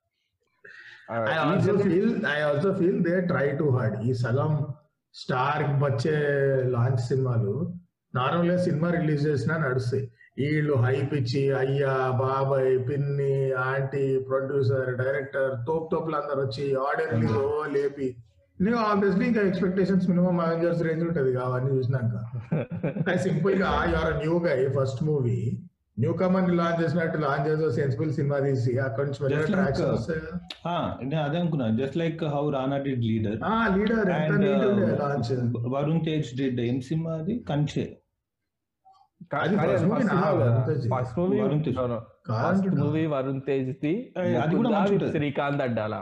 I also feel I also feel they try too hard ఈ సగం స్టార్ వచ్చే లాంచ్ సినిమాలు నార్మల్గా సినిమా రిలీజ్ చేసినా నడుస్తాయి. వీళ్ళు హైప్ ఇచ్చి అయ్యా బాబాయ్ పిన్ని ఆంటీ ప్రొడ్యూసర్ డైరెక్టర్ తోపు తోపులు అందరు వచ్చి ఆడియో రిలీజ్ ఓ లేపి నువ్వు ఆబ్వియస్లీ ఇంకా ఎక్స్పెక్టేషన్స్ మినిమం అవెంజర్స్ రేంజ్ ఉంటుంది అవన్నీ చూసినాక. సింపుల్గా your new guy first movie newcomer launch చేసినట్టు లాంచ్ చేసే సెన్సిబుల్ సినిమా తీసి అక్కడి నుంచి uh, వస్తాయి అదే అనుకున్నా just like how Rana did Leader Leader launch Varun Tej did ఏం సినిమా అది? Kanche. First movie Varun Tej. The Eh. Srikanth Addala?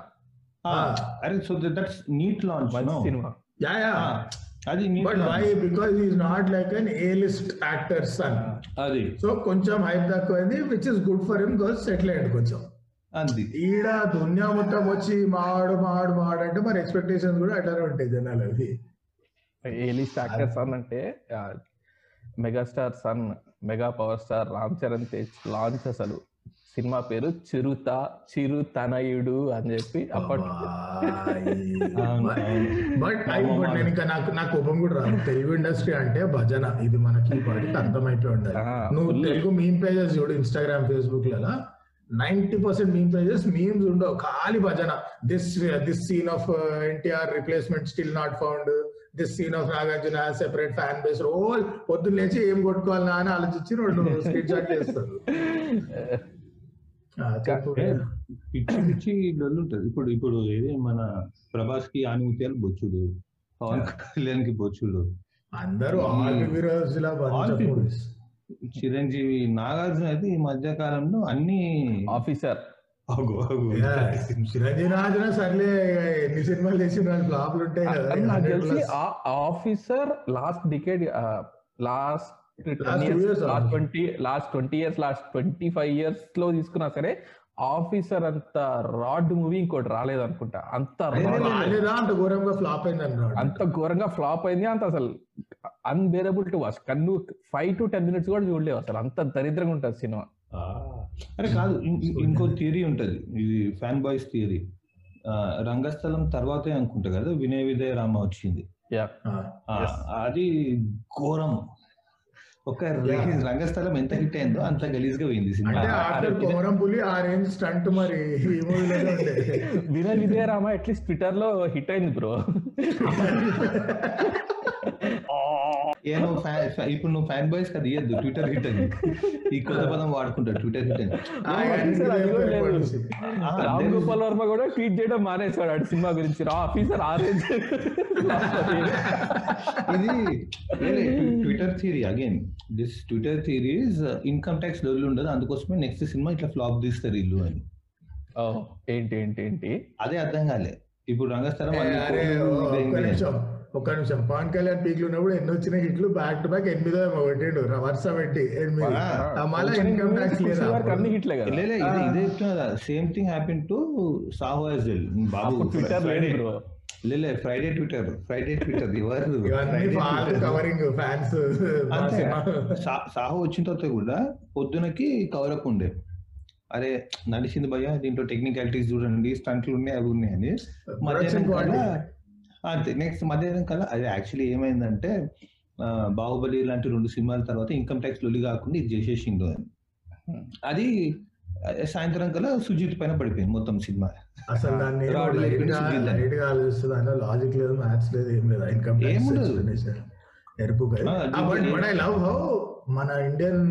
అరే so that's neat launch cinema. Yeah yeah. అది neat but why is not like an A list actor son అది. So కొంచెం hype తక్కువైంది which is good for him because settle అయ్యండి కొంచెం. అది. ఈడ దునియా మొత్తం వచ్చి మావాడు మావాడు మావాడు అంటే మరి ఎక్స్పెక్టేషన్స్ కూడా అట్లానే ఉంటాయి జనాలు అవి. ఏ లిస్ట్ యాక్టర్ సన్ అంటే megastar son mega power star Ram Charan Tej launch అసలు. సినిమా పేరు చిరుత చిరు తనయుడు అని చెప్పి అప్పటి అవును, అవును. బట్ నేను ఇంకా నాకు నా కోపం కూడా రాదు. తెలుగు ఇండస్ట్రీ అంటే భజన. ఇది మనకి వాటికి అర్థమైపోయి ఉండాలి. నువ్వు. తెలుగు మీమ్ పేజెస్ చూడు Instagram ఫేస్బుక్లలో. Ninety percent meme pages memes ఉండవు. ఖాళీ భజన. This this scene of NTR replacement still not found this scene of Nagarjuna separate fan base role పొద్దున్న లేచి ఏం కొట్టుకోవాలన్నా అని ఆలోచించి రెండు స్క్రీన్ షాట్ చేస్తారు. పిచ్చి పిచ్చి ఉంటుంది ఇప్పుడు ఇప్పుడు ఏది మన ప్రభాస్కి ఆనుమత్యాలు బొచ్చుడు పవన్ కళ్యాణ్కి బొచ్చుడు అందరూ. చిరంజీవి నాగార్జున అయితే ఈ మధ్య కాలంలో అన్ని ఆఫీసర్. చిరంజీవి సర్లే ఇక ఎన్ని సినిమాలు చేసిన ఫ్లాప్లు ఉంటాయి కదా కానీ నాకు 100 తెలిసి plus. Officer last decade last last? Twenty last twenty years last twenty five ఇయర్స్లో తీసుకున్నా సరే ఆఫీసర్ అంత రాడ్ మూవీ ఇంకోటి రాలేదు అనుకుంటా అంత ఘోరంగా ఫ్లాప్ అయింది అంత ఘోరంగా ఫ్లాప్ అయింది. అంత అసలు అన్బేరబుల్ టు వాచ్ కన్ను ఫైవ్ టు టెన్ మినిట్స్ కూడా చూడలేవు అసలు. అంత దరిద్రంగా ఉంటుంది సినిమా. అరే కాదు ఇంకో థియరీ ఉంటది. ఇది ఫ్యాన్ బాయ్స్ థియరీ రంగస్థలం తర్వాతే అనుకుంటా కదా వినయ విజయ రామ వచ్చింది. అది ఘోరం. ఒక రంగస్థలం ఎంత హిట్ అయిందో అంత గలీజ్గా పోయింది స్టంట్ మరి విజయరామ అట్లీస్ట్ ట్విట్టర్లో హిట్ అయింది బ్రో. ఏ నువ్వు ఇప్పుడు నువ్వు ఫ్యాన్ బాయ్స్ కదా ఇయ్యద్దు ట్విట్టర్ హిట్ అని ఈ కొత్త పదం వాడుకుంటాడు ట్విట్టర్ హిట్ అని రామ్ గోపాల్ వర్మ కూడా ట్వీట్ చేయడం మానేశాడు ఆడు సినిమా గురించి. రా ఆఫీసర్ ఆరెంజ్. ఇది Twitter theory again this Twitter theory income tax level ఉండదు అందుకోసమే నెక్స్ట్ సినిమా ఇట్లా ఫ్లాప్ తీస్తారు ఇల్లు అని. ఏంటి ఏంటి ఏంటి? అదే అర్థం కాలే. ఇప్పుడు రంగస్థలం ఒక్క. నిమిషం. పవన్ కళ్యాణ్ పీక్లు ఉన్నప్పుడు ఎన్ని వచ్చిన హిట్లు బ్యాక్ టు బ్యాక్ ఎనిమిదో ఏమో కొట్టిండు. వరుస పెట్టి ఎనిమిది. మళ్ళా ఇన్కమ్ ట్యాక్స్ లేదా? Same thing happen to Saaho as well Babu Twitter లేదు ఫ్రైడే బ్రో లే ఫ్రైడే ట్విట్టర్ ఫ్రైడే ట్విట్టర్ ఎవరు. కవరింగ్ ఫ్యాన్స్ సాహో వచ్చిన తర్వాత కూడా పొద్దునకి కవర్ అప్ ఉండే. అరే నడిచింది భయ్య దీంట్లో టెక్నికాలిటీస్ చూడండి స్టంట్లు ఉన్నాయి అవి ఉన్నాయి అని. మధ్యాహ్నం అంతే. నెక్స్ట్ మధ్యాహ్నం కల్లా అది యాక్చువల్లీ ఏమైందంటే బాహుబలి లాంటి రెండు సినిమాల తర్వాత ఇన్కమ్ ట్యాక్స్ లొల్లి కాకుండా ఇది చేసేసిండు అని. అది సాయంత్రం కల్లా సుజిత్ పైన పడిపోయింది మొత్తం సినిమా. అసలు దాన్ని ఆలోచిస్తుంది దానిలో లాజిక్ లేదు మ్యాథ్స్ లేదు ఏం లేదు. ఇన్కమ్. ఎరుపు బట్ ఐ లవ్ హౌ మన ఇండియన్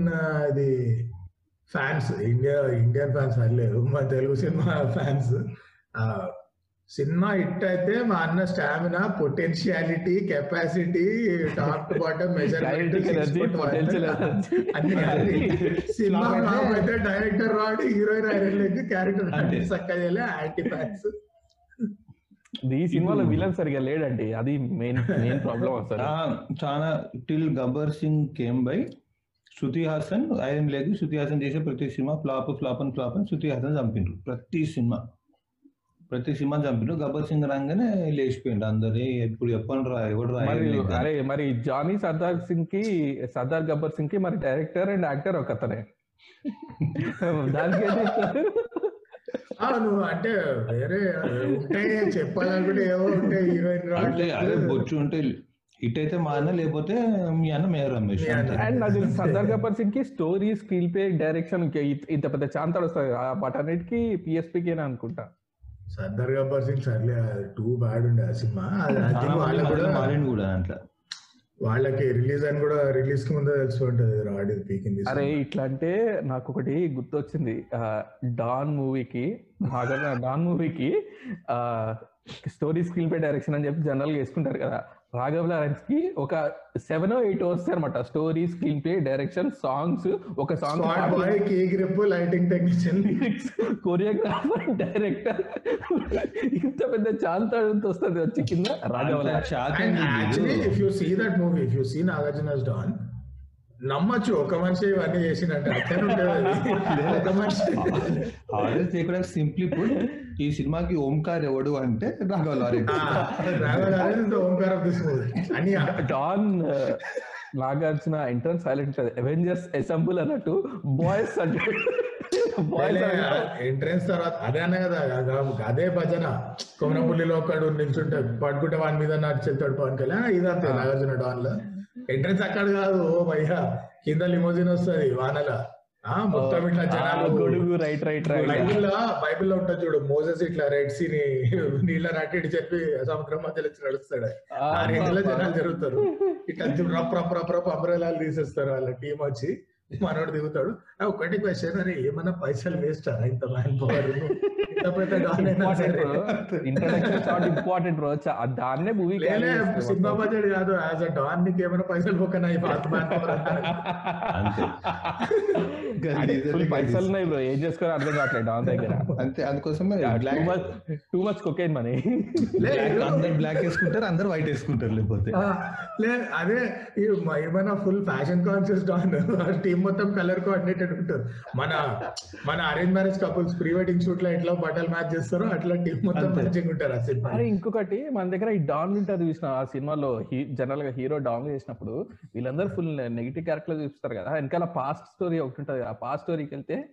ఇది ఫ్యాన్స్ ఇండియా ఇండియన్ ఫ్యాన్స్ లేదు మా తెలుగు సినిమా ఫ్యాన్స్ సినిమా హిట్ అయితే మా అన్న stamina potentiality capacity top to bottom measurement. అన్ని. సినిమా Flop అయితే- డైరెక్టర్ వాడు హీరోయిన్ ఐరన్ లెగ్ క్యారెక్టర్ చేయలే యాంటీ ఫ్యాన్స్ ఈ సినిమాలో విలన్ సరిగా లేడండి. అది మెయిన్ మెయిన్ ప్రాబ్లం అసలు. ఆ, చాలా till Gabbar Singh came by Shruti Haasan iron లేదు. శృతి హాసన్ చేసే ప్రతి సినిమా ఫ్లాప్ ఫ్లాప్ అని ఫ్లాప్ అని శృతి హాసన్ చంపిండ్రు. ప్రతి సినిమా. ప్రతి సినిమా చంపిండ్రు గబ్బర్ సింగ్ రాగానే లేచిపోయిండు. అందరే ఇప్పుడు చెప్పండి రా ఎవడు రా. అరే మరి జానీ సర్దార్ సింగ్కి సర్దార్ గబ్బర్ సింగ్కి మరి డైరెక్టర్ అండ్ యాక్టర్ ఒక అతనే దానికి నువ్వు అంటే వేరే ఉంటాయి చెప్పాలనుకుంటే ఏవో ఉంటాయి హీరోయిన్ అంటే అదే బొచ్చు ఉంటే హిట్ అయితే మా అన్న లేకపోతే మీ అన్న మేయ రమేష్. అండ్ నాకు సర్దార్ గబ్బర్ సింగ్కి స్టోరీ స్క్రీన్ ప్లే డైరెక్షన్ ఇంత పెద్ద చాంతాడు వస్తుంది వాటన్నిటికి పిఎస్పీకి అనుకుంటా. సర్దార్ గబ్బర్ సింగ్ సర్లే టూ బ్యాడ్ ఉండే ఆ సినిమా. వాళ్ళకి కూడా మారిండు కూడా దాంట్లో. వాళ్ళకి రిలీజ్ అని కూడా రిలీజ్కి ముందే తెలిసి ఉంటుంది రాడి పీకింది అరే ఇట్లా అంటే నాకు ఒకటి గుర్తొచ్చింది. ఆ, డాన్ మూవీకి డాన్ మూవీకి స్టోరీ స్క్రీన్ ప్లే డైరెక్షన్ అని చెప్పి జనరల్గా వేసుకుంటారు కదా. రాఘవ్ లారెన్స్కి ఒక సెవెన్ ఎయిట్ వస్తాయి అనమాట story screenplay direction songs ఒక song grip lighting technician choreographer director ఇంత పెద్ద చాంతాడంత వస్తుంది వచ్చి కింద రాఘవ్ లారెన్స్. షాక్ అండ్ అయింది యాక్చువల్లీ వీడు. If you see that movie if you see Nagarjuna's Don నమ్మచ్చు ఒక మనిషి ఇవన్నీ ఉంటుంది అది. ఒక మనిషి. సింప్లీ పుట్ ఈ సినిమాకి ఓంకార్ ఎవడు అంటే Raghava Lawrence Don Nagarjuna entrance silent Avengers assemble అన్నట్టు బాయ్స్ అంటే బాయ్స్ ఎంట్రెన్స్ తర్వాత అదే అన్న కదా అద- భజన. కొమరపుల్లిలో ఒకడు నిల్చుంటే పడుకుంటే వాడి మీద నడిచెళ్తాడు పవన్ కళ్యాణ్. ఇదంతే నాగార్జున డాన్లో ఎంట్రెన్స్ అక్కడ కాదు ఓ భయ్యా కింద లిమోజిన్ వస్తుంది వానల. మొత్తం ఇట్లా జనాలు గొడుగు రైట్ రైట్ రైట్. బైబిల్లో బైబిల్లో ఉంటుంది చూడు మోసెస్ ఇట్లా రెడ్ సీ ని నీళ్ళ రాకెట్ చెప్పి సముద్రం మధ్యలో నడుస్తాడు. ఆ రేంజ్లో జనాలు జరుగుతారు. ఇట్లా రప్ రప్ రప్ రప్ అంబ్రెలాలు తీసేస్తారు వాళ్ళ టీం వచ్చి. మనోడు దిగుతాడు. ఒకటి క్వశ్చన్ అరే ఏమన్నా పైసలు వేస్ట్ ఇంత man power introduction shot important bro దాన్నే మూవీ సినిమా బడ్జెట్ కాదు. యాజ్ అ డాన్ నీకు ఏమైనా పైసలు పోకనా పైసలు ఉన్నాయి బ్రో ఏం చేసుకోవాలో అర్థం కావట్లేదు డాన్ దగ్గర. అంతే అందుకోసమే too black much cocaine money అందరు బ్లాక్ వేసుకుంటారు అందరు వైట్ వేసుకుంటారు లేకపోతే. లే అదే ఏమైనా full fashion conscious Don team మొత్తం కలర్ కోఆర్డినేటెడ్ ఉంటారు. మన మన arrange marriage couples pre wedding షూట్లో ఎట్లా బట్టలు మ్యాచ్ చేస్తారో అట్లా టీమ్ మొత్తం. మంచిగా ఉంటారు ఆ సినిమా. అరే ఇంకొకటి మన దగ్గర ఈ డాన్ ఉంటుంది చూసిన ఆ సినిమాలో జనరల్గా హీరో డాన్ చేసినప్పుడు వీళ్ళందరూ ఫుల్ నెగిటివ్ క్యారెక్టర్ చూపిస్తారు కదా. వెనకాల పాస్ట్ స్టోరీ ఒకటి ఉంటది. ఆ పాస్ట్ స్టోరీకి వెళ్తే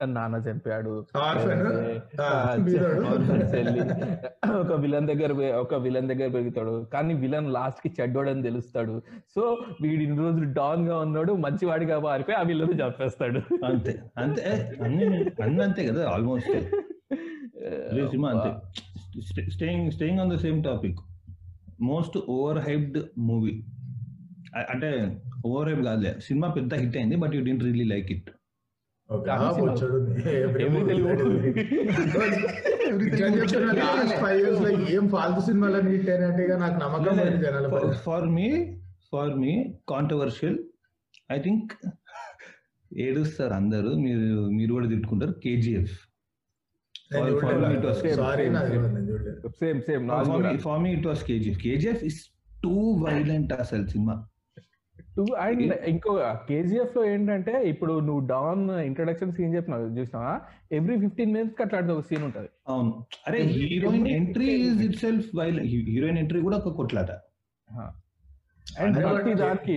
నాన్న చంపాడు. ఒక విలన్ దగ్గర ఒక విలన్ దగ్గర పెరుగుతాడు. కానీ విలన్ లాస్ట్కి చెడ్డోడు అని తెలుస్తాడు. సో వీడు ఇన్ని రోజులు డాన్గా ఉన్నాడు మంచివాడిగా మారిపోయి ఆ విలన్ చంపేస్తాడు. అంతే. అంతే. అన్ని అన్ని అంతే కదా ఆల్మోస్ట్ అంతే staying staying on the same topic most over hyped movie అంటే ఓవర్ హైప్ కాదులే. సినిమా పెద్ద హిట్ అయింది but you didn't really like it ఏం ఫాల్తు హిట్ అయినట్టు నాకు నమ్మకం. For me for me controversial I think ఏడుస్తారు అందరూ. మీరు మీరు కూడా తిట్టుకుంటారు. KGF same same for me it was KGF KGF is too violent అసలు సినిమా టూ అండ్ ఇంకో కేజీఎఫ్లో ఏంటంటే ఇప్పుడు నువ్వు డాన్ ఇంట్రొడక్షన్ సీన్ చెప్పినావు చూసినావా? ఎవ్రీ ఫిఫ్టీన్ మినిట్స్కి అట్లాంటి ఒక సీన్ ఉంటది. అవును. అరే heroine entry is itself while heroine entry కూడా ఒక కొట్లాట. అండ్ ప్రతి దానికి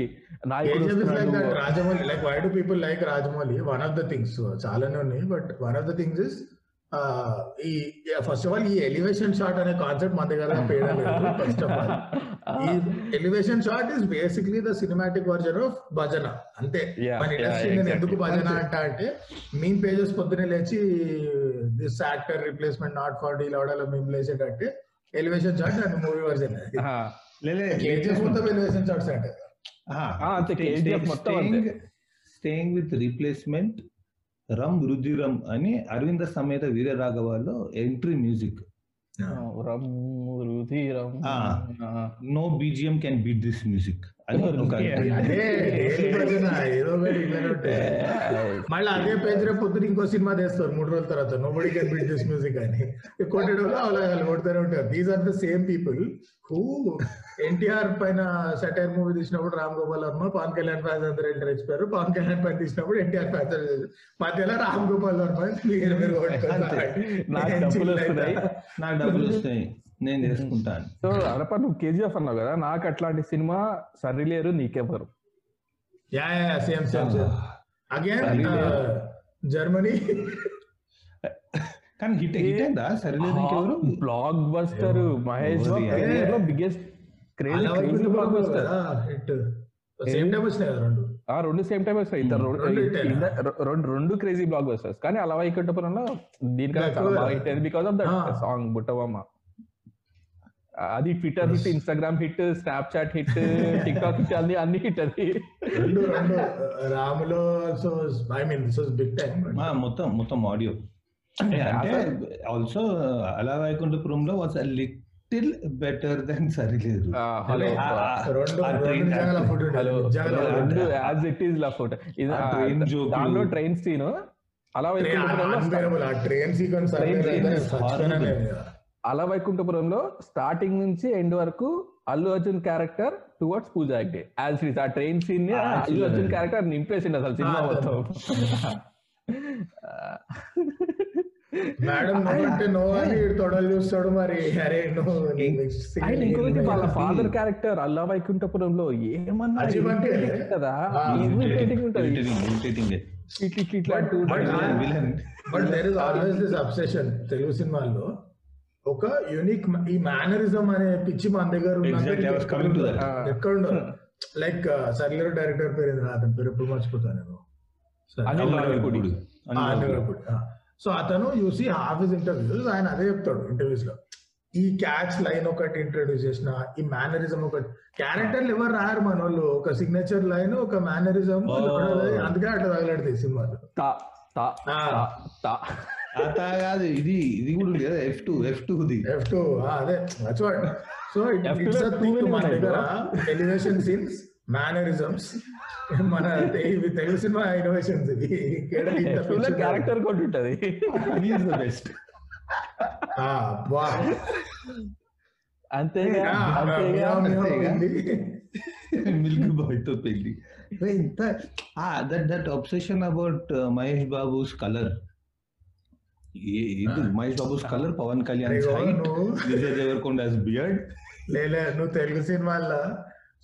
Rajamouli like why do people like Rajamouli one of the things చాలానే ఉన్నాయి but one of the things is ఈ ఫస్ట్ ఆఫ్ ఆల్ ఈ ఎలివేషన్ షాట్ అనే కాన్సెప్ట్ మన దగ్గర పేడలేదు ఫస్ట్ ఆఫ్ ఆల్ ఈ elevation shot is basically the cinematic version of bhajan అంతే. Yeah, మన ఇండస్ట్రీ నేను. ఎందుకు భజన అంట అంటే మీన్ పేజెస్ పొద్దునే లేచి this actor replacement not for deal అవడాలో మేము లేచేటట్టే elevation shot and movie version KGF మొత్తం ఎలివేషన్ షాట్స్ అంటే. ఆ, అంతే KGF మొత్తం. స్టేయింగ్ విత్ రీప్లేస్మెంట్ రమ్ రుధిరం అని అరవింద సమేత వీర రాఘవాలో ఎంట్రీ మ్యూజిక్ రమ్, రుధిరం. No BGM can beat this music మళ్ళీ అదే పేజ్ రేపు పొద్దున ఇంకో సినిమా తీస్తారు మూడు రోజుల తర్వాత. నో బడి కెన్ బీట్ దిస్ మ్యూజిక్ అని కొట్టడం అలా వాళ్ళు కొడుతూనే ఉంటారు. These are the same people who NTR పైన సెటైర్ మూవీ తీసినప్పుడు రామ్ గోపాల్ వర్మ పవన్ కళ్యాణ్ ఫ్యాన్స్ అందరూ ఎంటర్ ఇచ్చిపోయారు పవన్ కళ్యాణ్ పైన తీసినప్పుడు ఎన్టీఆర్ ఫ్యాన్స్ మధ్యలో రామ్ గోపాల్ వర్మ డబ్బులు వస్తున్నాయి. నాకు డబ్బులు వస్తాయి నేను చేసుకుంటాను సో అరప నువ్వు కేజీఎఫ్ అన్నావు కదా నాకు అట్లాంటి cinema Sarileru Neekevaru yeah yeah same same same again Germany. కానీ హిట్ హిట్ అయిందా? సరేలేదు ఇంకెవరు blockbuster Mahesh biggest crazy blockbuster hit same time వచ్చినాయి రెండు. ఆ రెండు సేమ్ టైం వస్తాయి ఇద్దరు రెండు- రెండు క్రేజీ బ్లాక్ బస్టర్స్ కానీ అలా వైకుంఠపురంలో దీనికన్నా చాలా. బాగా హిట్ అయింది బికాస్ ఆఫ్ దట్. సాంగ్ బుట్టవమ్మ అది Twitter hit Instagram hit Snapchat hit TikTok hit అన్ని అన్ని హిట్ అది. రెండు రెండు. రాములో also I mean this was big time ఆ, మొత్తం మొత్తం ఆడియో అంటే ఆల్సో అలా వైకుంఠపురంలో was a little better then సరిలేదు. రెండు as it is love photo. దానిలో ట్రైన్ సీన్ అలా ఆ ట్రైన్ సీక్వెన్స్. అలా వైకుంఠపురంలో స్టార్టింగ్ నుంచి ఎండ్ వరకు Allu Arjun character towards Pooja Hegde as it ఆ ట్రైన్ సీన్ని అల్లు అర్జున్. క్యారెక్టర్ నింపేసింది అసలు సినిమా మొత్తం. మేడం అంటే నో అని ఈడు తొడలు చూస్తాడు మరి. అరే వాళ్ళ ఫాదర్ క్యారెక్టర్ అల్లా వైకుంఠపురంలో ఏమన్నా కదా? ఉంటది. ఇట్లా ఇట్లా. But there is always this obsession Telugu సినిమాల్లో. ఒక యూనిక్ ఈ మేనరిజం అనే పిచ్చి మన దగ్గర. ఎక్కడ ఉండదు. లైక్ సర్లేరు డైరెక్టర్ పేరు? అతని పేరు ఎప్పుడు మర్చిపోతాను నేను. సో అతను యూసి హాఫ్ ఇస్ ఇంటర్వ్యూస్ ఆయన అదే చెప్తాడు ఇంటర్వ్యూస్లో. ఈ క్యాచ్ లైన్ ఒకటి ఇంట్రడ్యూస్ చేసిన ఈ మేనరిజం ఒకటి. క్యారెక్టర్లు ఎవరు రారు మన వాళ్ళు? ఒక సిగ్నేచర్ లైన్ ఒక మేనరిజం. అందుకే అట్లా తగలడుతాయి సినిమాలు. తా తా. తా తా అత కాదు ఇది ఇది కూడా ఉంది. కదా ఎఫ్ టూ ఎఫ్ టూది ఎఫ్ టూ అదే సో F2 ఇట్స్లో two థింగ్ మన దగ్గర ఎలివేషన్ సీన్స్ మేనరిజమ్స్ మన ఇవి Telugu cinema innovations feature character కూడా ఉంటది. Is the best. అంతేగా. మిల్క్ బాయ్తో పెళ్ళి. ఇంత that that obsession about Mahesh Babu's colour ఇది మహేష్ బాబుస్ కలర్ పవన్ కళ్యాణ్ విజయ్ దేవరకొండ బియర్డ్? లేలే నువ్వు తెలుగు సినిమాల్లో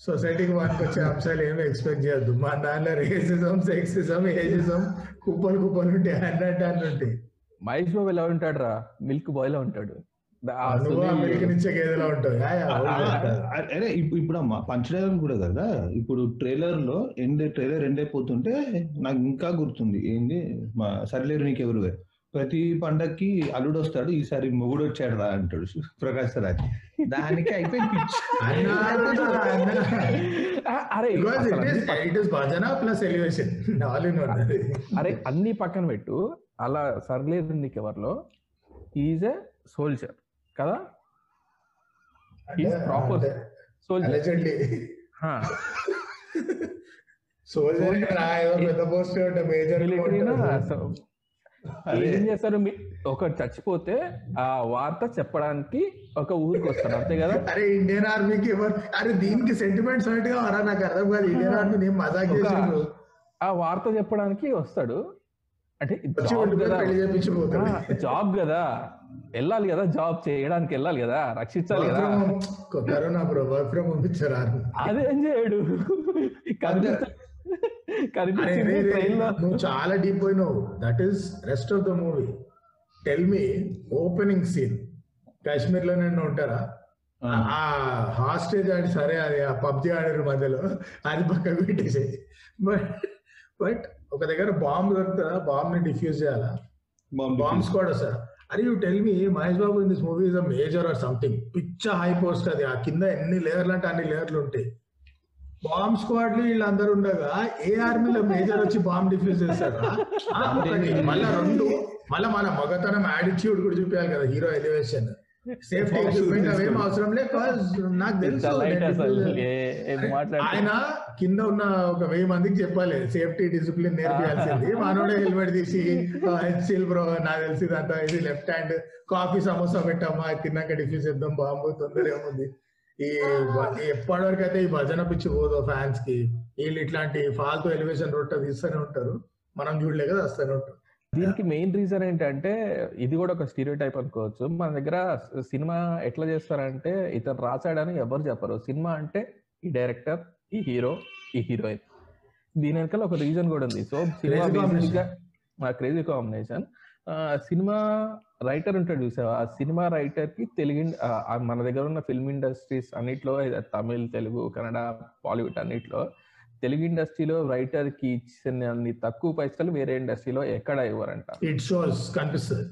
సొసైటీకి వచ్చే అంశాలు ఏమి ఎక్స్పెక్ట్ చేయొద్దు. మా దాంట్లో రేసిజం సెక్సిజం ఏజిజం కుప్పలు కుప్పలు ఉంటాయి అన్నట్టు అన్ని ఉంటాయి. మహేష్ బాబు ఎలా ఉంటాడు రా మిల్క్ బాయ్లో ఉంటాడు. అరే ఇప్పుడు ఇప్పుడు పంచడం కూడా కదా? ఇప్పుడు ట్రైలర్లో ఎండ్ ట్రైలర్ ఎండ్ అయిపోతుంటే నాకు ఇంకా గుర్తుంది. ఏంది? మా సరిలేరు నీకు ఎవరువే ప్రతి పండక్కి అల్లుడు వస్తాడు ఈసారి మొగుడు వచ్చాడు రా అంటాడు ప్రకాష్ రాజ్ దానికి అయిపోయింది అరే అన్ని పక్కన పెట్టు. అలా సర్లేదు నీకు ఎవరిలో. ఈజ్ ఎ సోల్జర్ కదా? ఈజ్ ప్రాపర్ సోల్జర్ సోల్జర్ పెద్ద పోస్ట్ ఉంటే మేజర్ ఏం చేస్తారు? మీ- ఒకటి చచ్చిపోతే ఆ వార్త చెప్పడానికి ఒక ఊరికి వస్తారు. అంతే కదా? అరే ఇండియన్ ఆర్మీకి అరే దీనికి సెంటిమెంట్స్ వరా నాకు అర్థం కాదు. ఇండియన్ ఆర్మీ మజాక్ చేసిండ్రు? ఆ వార్త చెప్పడానికి వస్తాడు. అంటే జాబ్ కదా. వెళ్ళాలి కదా జాబ్ చేయడానికి వెళ్ళాలి కదా. రక్షించాలి కదా. Corona bro work from home ఇచ్చారు అదేం చేయడు? నువ్వు చాలా డీప్ పోయినావు that is rest of the movie tell me opening scene కాశ్మీర్లో నేను ఉంటారా? ఆ. హాస్టేజ్ ఆడి సరే అది ఆ పబ్జి ఆడారు మధ్యలో. అది పక్కకు పెట్టేసేది బట్ బట్ ఒక దగ్గర బాంబు దొరుకుతుందా? బాంబ్ని డిఫ్యూజ్ చేయాలా? బాంబ్ స్క్వాడ్ వస్తారా? అరే you tell me Mahesh Babu in this movie is a major or something పిచ్చ హై పోస్ట్ అది. ఆ కింద ఎన్ని లేయర్లు అంటే అన్ని లేయర్లు ఉంటాయి. బాంబ్ స్క్వాడ్లో వీళ్ళందరూ ఉండగా ఏ ఆర్మీలో మేజర్ వచ్చి బాంబ్ డిఫ్యూజ్ చేస్తారా? మళ్ళా రెండు. మళ్ళా మన మగతనం యాటిట్యూడ్ కూడా చూపించాలి కదా హీరో ఎలివేషన్ సేఫ్టీ ఎక్విప్మెంట్ అవేం అవసరం లేదు cause నాకు తెలుసు. ఆయన కింద ఉన్న ఒక వెయ్యి మందికి చెప్పాలి సేఫ్టీ డిసిప్లిన్ నేర్పించాల్సింది మనోడే హెల్మెట్ తీసి హెచ్సిల్ బ్రో నాకు తెలిసి ఇదంతా ఇది లెఫ్ట్ హ్యాండ్ కాఫీ సమోసా పెట్టమ్మా తిన్నాక డిఫ్యూజ్ చేద్దాం బాంబు తొందర ఏముంది. ఈ ఈ ఎప్పటివరకు అయితే ఈ భజన పిచ్చి పోదు ఫ్యాన్స్కి వీళ్ళు ఇట్లాంటి ఫాల్తూ ఎలివేషన్ రొట్ట తీస్తూనే ఉంటారు. మనం చూడలే కదా వస్తూనే ఉంటారు. దీనికి మెయిన్ రీజన్ ఏంటంటే ఇది కూడా ఒక స్టీరియో టైప్ అనుకోవచ్చు. మన దగ్గర సినిమా ఎట్లా చేస్తారంటే ఇతను రాశాడని ఎవరు చెప్పరు. సినిమా అంటే ఈ డైరెక్టర్ ఈ హీరో ఈ హీరోయిన్. దీని వెనకాల ఒక రీజన్ కూడా ఉంది. So cinema crazy combination. Cinema writer ఉంటాడు చూసావా? ఆ సినిమా రైటర్కి తెలుగు మన దగ్గర ఉన్న ఫిల్మ్ ఇండస్ట్రీస్ అన్నిట్లో తమిళ్ తెలుగు కన్నడ బాలీవుడ్ అన్నిట్లో తెలుగు ఇండస్ట్రీలో రైటర్కి ఇచ్చిన అన్ని తక్కువ పైసలు వేరే ఇండస్ట్రీలో ఎక్కడ ఇవ్వరంట? ఇట్ షోస్ కనిపిస్తుంది.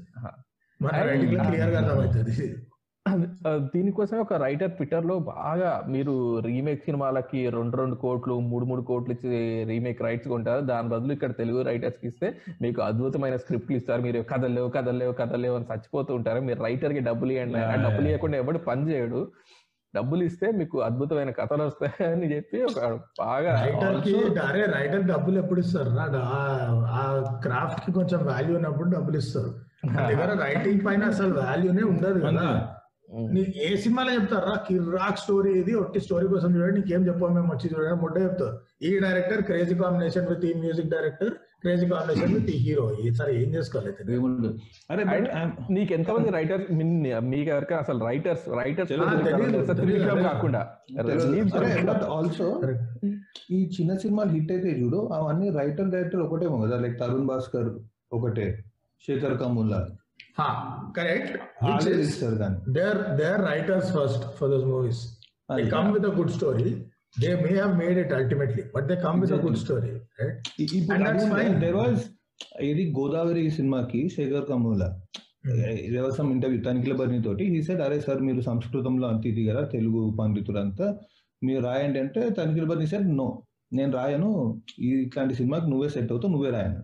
ఆహా. మన And- రైటింగ్లో క్లియర్గా అర్థమవుతుంది అది- ఆ, దీనికోసం ఒక రైటర్ ట్విట్టర్లో బాగా మీరు రీమేక్ సినిమాలకి రెండు రెండు కోట్లు మూడు మూడు కోట్లు ఇచ్చి రీమేక్ రైట్స్ కొంటారు. దాని బదులు ఇక్కడ తెలుగు రైటర్స్కి ఇస్తే మీకు అద్భుతమైన స్క్రిప్ట్లు ఇస్తారు. మీరు కథలు లేవు కథలు లేవు కథలు లేవు అని చచ్చిపోతూ ఉంటారు. మీరు రైటర్కి డబ్బులు ఇవ్వండి డబ్బులు ఇవ్వకుండా ఎవడు పని చేయడు. డబ్బులు ఇస్తే మీకు అద్భుతమైన కథలు వస్తాయని చెప్పి ఒక బాగా రైటర్కి also- అరే రైటర్ డబ్బులు ఎప్పుడు ఇస్తారు? ఆ- క్రాఫ్ట్కి కొంచెం వాల్యూ ఉన్నప్పుడు డబ్బులు ఇస్తారు. దగ్గర రైటింగ్ పైన అసలు వాల్యూనే ఉండదు కదా. ఉమ్. నీ ఏ సినిమాలో చెప్తారా? కిర్రాక్ స్టోరీ ఇది ఒట్టి స్టోరీ కోసం చూడండి నీకేం చెప్పాం మేము వచ్చి చూడండి ముడ్డ చెప్తారు. ఈ డైరెక్టర్ క్రేజీ కాంబినేషన్ విత్ ఈ music director crazy combination with ఈ హీరో సరే ఏం చేసుకోవాలి అరే నీకు ఎంతమంది రైటర్ మీకు ఎవరికైనా అసలు రైటర్స్ రైటర్స్. కాకుండా ఆల్సో ఈ చిన్న సినిమాలు హిట్ అయితే చూడు అవన్నీ రైటర్ డైరెక్టర్ ఒకటేమో కదా లైక్ తరుణ్ భాస్కర్ ఒకటే Shekhar కమ్ముల్లా correct there there writers first for those movies they. Come with a good story they may have made it ultimately but they come with a good story And that's fine. ఇది గోదావరి సినిమాకి శేఖర్ కమ్ముల్లా దేవసం interview తనిఖీల బర్ని తోటి ఈ said అరే sir మీరు సంస్కృతంలో అంత ఇది కదా తెలుగు పండితులు అంతా మీరు రాయండి అంటే తనిఖీల బర్ని సెడ్ నో నేను రాయను ఇట్లాంటి సినిమాకి నువ్వే సెట్ అవుతావు నువ్వే రాయను.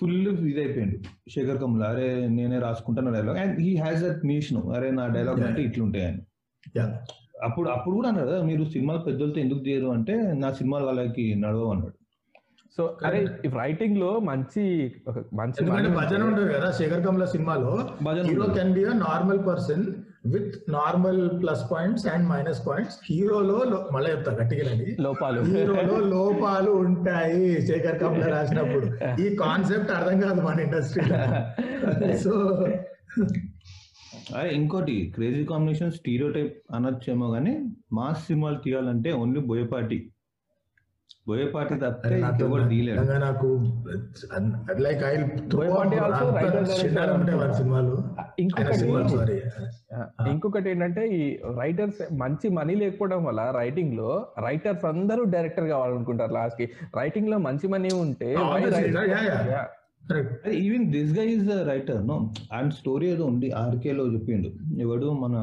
ఫుల్ ఇదైపోయిండు. శేఖర్ కమల అరే నేనే రాసుకుంటాను dialogue and he has that notion అరే నా డైలాగ్ అంటే ఇట్లుంటాయని. Yeah. అప్పుడు అప్పుడు కూడా అన్నాడు కదా మీరు సినిమాలు పెద్దలతో ఎందుకు చేయరు అంటే నా సినిమాలు వాళ్ళకి నడవవు అన్నాడు. సో అరే రైటింగ్లో మంచి మంచి భజన ఉంటే- ఉంటుంది కదా శేఖర్ కమల సినిమాలో. భజన hero. Can be a normal person with normal plus points and minus points హీరోలో లో- మళ్ళీ చెప్తా గట్టిగానండి. లోపాలు. హీరోలో లోపాలు ఉంటాయి. శేఖర్ కమల రాసినప్పుడు. ఈ కాన్సెప్ట్ అర్థం కాదు మన ఇండస్ట్రీలో సో అరే ఇంకోటి క్రేజీ కాంబినేషన్ స్టీరియో టైప్ అనొచ్చేమో కానీ మాస్ సినిమాలు తీయాలంటే ఓన్లీ బోయపాటి బోయపాటి తప్పితే నాకు లైక్ ఐ సినిమాలు. ఇంకొకటి ఏంటంటే ఈ రైటర్స్ మంచి మనీ లేకపోవడం వల్ల రైటింగ్లో రైటర్స్ అందరూ డైరెక్టర్ కావాలనుకుంటారు లాస్ట్కి. రైటింగ్లో మంచి మనీ ఉంటే even this guy is writer no and story ఏదో ఉంది ఆర్కేలో చెప్పిండు. ఎవడు మన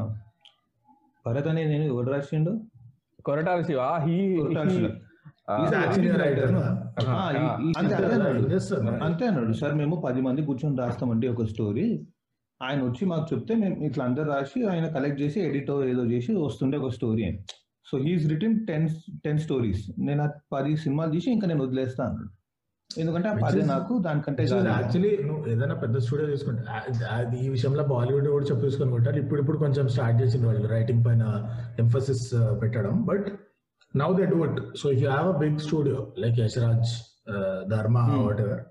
భరత్ అనే నేను ఎవడు రాసిండు? కొరటాల శివ. హీ అన్నాడు. అంతే అన్నాడు. సార్ మేము పది మంది కూర్చొని రాస్తామండి ఒక స్టోరీ ఆయన వచ్చి మాకు చెప్తే మేము ఇట్లా అందరు రాసి ఆయన కలెక్ట్ చేసి ఎడిటో ఏదో చేసి వస్తుండే ఒక స్టోరీ అని. So he's written ten ten stories నేను ఆ పది సినిమాలు తీసి ఇంకా నేను వదిలేస్తా అన్నాడు. ఎందుకంటే ఆ పది నాకు దానికంటే. యాక్చువల్లీ నువ్వు ఏదైనా పెద్ద స్టూడియో తీసుకుంటే అది ఈ విషయంలో బాలీవుడ్ కూడా చెప్పు తీసుకొని కొట్టారు ఇప్పుడు ఇప్పుడు కొంచెం స్టార్ట్ చేసింది వాళ్ళు రైటింగ్ పైన ఎంఫసిస్ పెట్టడం. But now they do it so if you have a big studio like Yashraj Dharma whatever.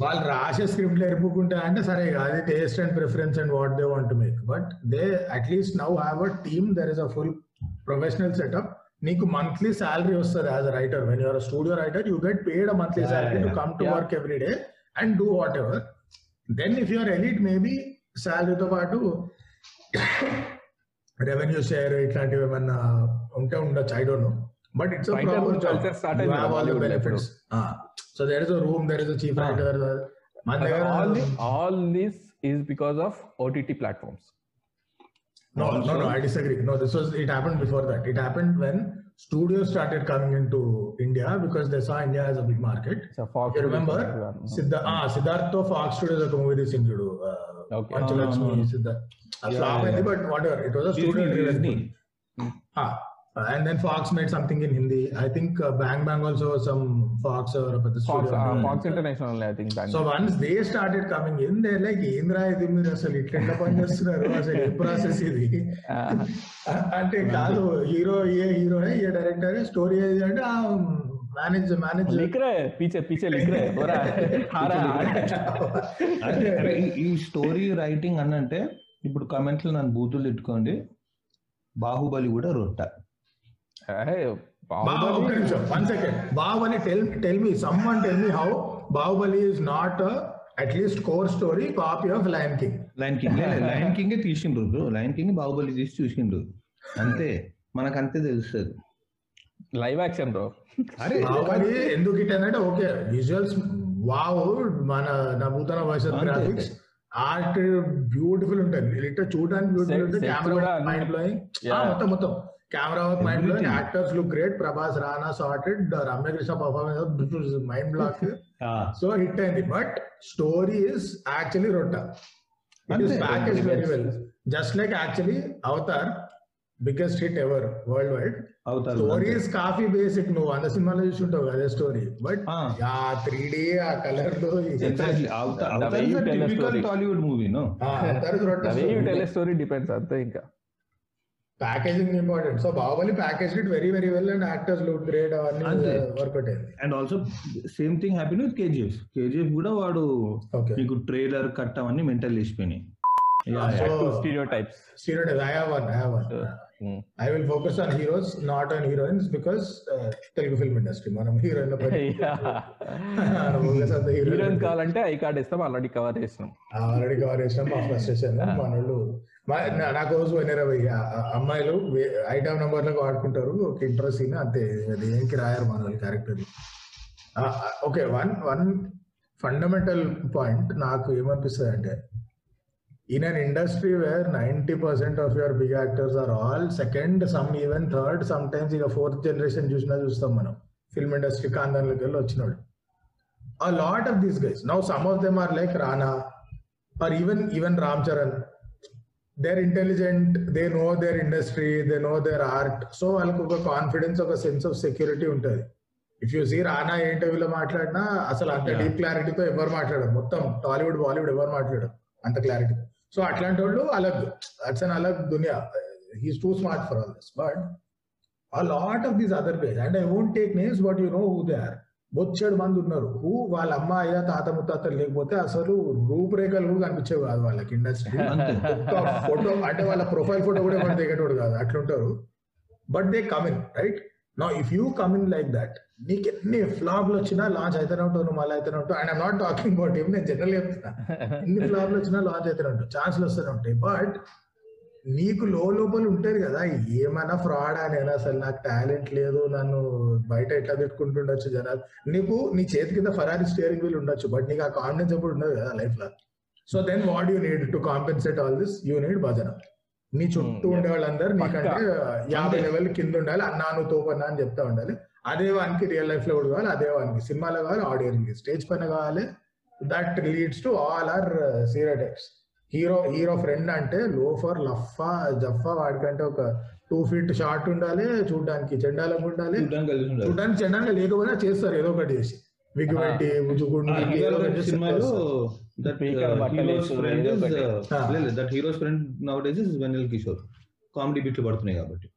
వాళ్ళు రాసే స్క్రిప్ట్లు ఎరుపుకుంటే అంటే సరే అది taste and preference and what they want make but they at least now have a team there is a full professional setup నీకు monthly salary వస్తుంది as a writer when you're studio writer you get paid a monthly salary to. Come to. Work every day and do whatever then if you're elite maybe శాలరీతో పాటు revenue share ఇట్లాంటివి ఏమన్నా ఉంటే ఉండొచ్చు. I don't know but it's benefits So there is a room there is a chief Ah. Writer మన దగ్గర all thi- all this is because of OTT platforms. No, no, Also- no, I disagree. No, this was, it happened before that. It happened when studios started coming into India because they saw India as a big market. So Fox You remember? everyone. Siddha, ah, Siddhartha Fox Studios ఒక movie తీసిండు Okay. Panchalakshmi Ah, no, no. Siddharth Yeah, flop అయింది yeah. But whatever it was Disney, and then Fox made something in Hindi. I think uh, Bang Bang also some Fox or the Fox, studio. Uh, Fox International, I think. Bang so once they started coming in, they're like, "Indra, ఇది మీరు అసలు ఇట్లా పని చేస్తున్నారు అసలు ఏ process ఇది అంటే కాదు హీరో ఏ హీరోనే ఏ డైరెక్టర్ స్టోరీ ఏది అంటే మేనేజ్ మేనేజ్ లిఖ రే పీచే పీచే లిఖ రే ఓరా హారా ఈ స్టోరీ రైటింగ్ అన్నంటే ఇప్పుడు కమెంట్లు నన్ను బూతులు ఇట్టుకోండి బాహుబలి కూడా రొట్ట Baahubali. Tell tell me someone tell me how Baahubali is not at least core story copy of lion king lion king lion king తీసిండ్రు. Lion king Baahubali తీసి చూసిండ్రు అంతే. మనకు అంతే తెలుస్తుంది. లైవ్ యాక్షన్ బ్రో అరే బాహుబలి ఎందుకు ఇట్ అంటే ఓకే విజువల్స్ వావ్ మన నూతన వర్షన్ గ్రాఫిక్స్ ఆర్ట్ బ్యూటిఫుల్ ఉంటుంది. లిటర్ చూడడానికి బ్యూటిఫుల్ ఉంటుంది కెమెరా మైండ్ బ్లోయింగ్ మొత్తం మొత్తం. Camera work mind blowing Everything. Actors look great Prabhas Rana sorted Ramya Krishna performance mind block so hit అయింది. బట్ స్టోరీ ఇస్ యాక్చువల్లీ రొట్ట ఇస్ అంతే. Package very well just like actually Avatar biggest hit ever worldwide అవుతారు stories copy basic నువ్వు వంద సినిమాలో చూసుంటావు అదే story but ఆ. త్రీ డి ఆ కలర్లో. Tollywood movie no the way you tell a story depends అంతే ఇంకా. Packaging important so Baahubali package it very very well and actors look great అవన్నీ అంతే. వర్కౌట్ అయింది and also same thing happen with KGF KGF కూడా వాడు okay మీకు trailer cut అవన్నీ mental yeah. two stereotypes. Stereo I have one I have one. I will focus on heroes not on heroines because Telugu film industry మనం heroine heroine కావాలంటే I card ఇస్తాం already cover చేసినాం. Already cover చేసినాం మా frustration మన వాళ్ళు నా- నాకు రోజు పోయినారు అవి ఆ- ఆ అమ్మాయిలు ఐటమ్ నెంబర్లకు వాడుకుంటారు. ఒక ఇంట్రెస్ట్ సీన్ అంతే. అది ఏంకి రాయరు మన వాళ్ళు character okay one one fundamental point నాకు ఏమనిపిస్తుంది అంటే in an industry where ninety percent of your big actors are all second some even third sometimes ఇక ఫోర్త్ జనరేషన్ చూసినా చూస్తాం మనం. ఫిల్మ్ ఇండస్ట్రీ కాందాన్లోకి వెళ్ళి వచ్చినాడు a lot of these guys. Now some of them are like rana or even even ram charan. They're intelligent they know their industry they know their art. So వాళ్ళకు ఒక confidence ఒక sense of security ఉంటుంది. If you see Rana ఏ ఇంటర్వ్యూలో మాట్లాడినా అసలు అంత Yeah. Deep క్లారిటీతో ఎవరు మాట్లాడరు. మొత్తం టాలీవుడ్ బాలీవుడ్ ఎవరు మాట్లాడరు అంత క్లారిటీ సో అట్లాంటి వాళ్ళు అలగ్. దట్స్ అన్ అలగ్ దునియా. He's too smart for all this but a lot of these other guys and i won't take names but you know who they are. బొచ్చేడు మంది ఉన్నారు. హూ వాళ్ళ అమ్మ అయ్యా తాత ముత్తాతలు లేకపోతే అసలు రూపురేఖలు కూడా కనిపించేవి కాదు వాళ్ళకి ఇండస్ట్రీ ఫోటో అంటే వాళ్ళ ప్రొఫైల్ ఫోటో కూడా ఎవరు దిగేటోడు కాదు. అట్లుంటారు. But they come in right నా if you come in like that నీకు ఎన్ని ఫ్లాప్లు వచ్చినా లాంచ్ అయితేనే ఉంటావు నువ్వు మళ్ళీ అయితేనే ఉంటావు. And I'm not talking about ఇవి నేను జనరల్ చెప్తున్నా. ఎన్ని ఫ్లాప్లు వచ్చినా లాంచ్ అయితేనే ఉంటావు. ఛాన్స్లు వస్తూనే ఉంటాయి. బట్ నీకు లో లోపల ఉంటారు కదా ఏమైనా ఫ్రాడ్ అని అసలు? నాకు టాలెంట్ లేదు నన్ను బయట ఎట్లా తిట్టుకుంటుండొచ్చు జనాలు? నీకు నీ చేతి కింద ఫరారీ స్టియరింగ్ వీల్ ఉండొచ్చు బట్ నీకు ఆ కాన్ఫిడెన్స్ ఎప్పుడు ఉండదు కదా లైఫ్లో so then what you need to compensate all this you need bhajan. నీ చుట్టూ Hmm, ఉండే వాళ్ళందరూ నీకంటే యాభై అంతే. లెవెల్ కింద ఉండాలి అన్నా నువ్వు తోపన్నా అని చెప్తా ఉండాలి. అదే వానికి రియల్ లైఫ్లో కూడా కావాలి అదే వానికి సినిమాలో కావాలి ఆడియో స్టేజ్ పైన కావాలి. That leads to all our stereotypes hero hero friend అంటే లోఫర్ లఫా జఫా వాడికంటే ఒక టూ ఫీట్ షార్ట్ ఉండాలి చూడడానికి చెండాలంగా ఉండాలి చూడడానికి చెండాలంగా లేకపోయినా చేస్తారు ఏదో ఒకటి చేసి విగ్గు. పెట్టి ఉజుగుండు సినిమాలో. That hero's friend. That hero's friend nowadays Vennela Kishore comedy బిట్లు పడుతున్నాయి కాబట్టి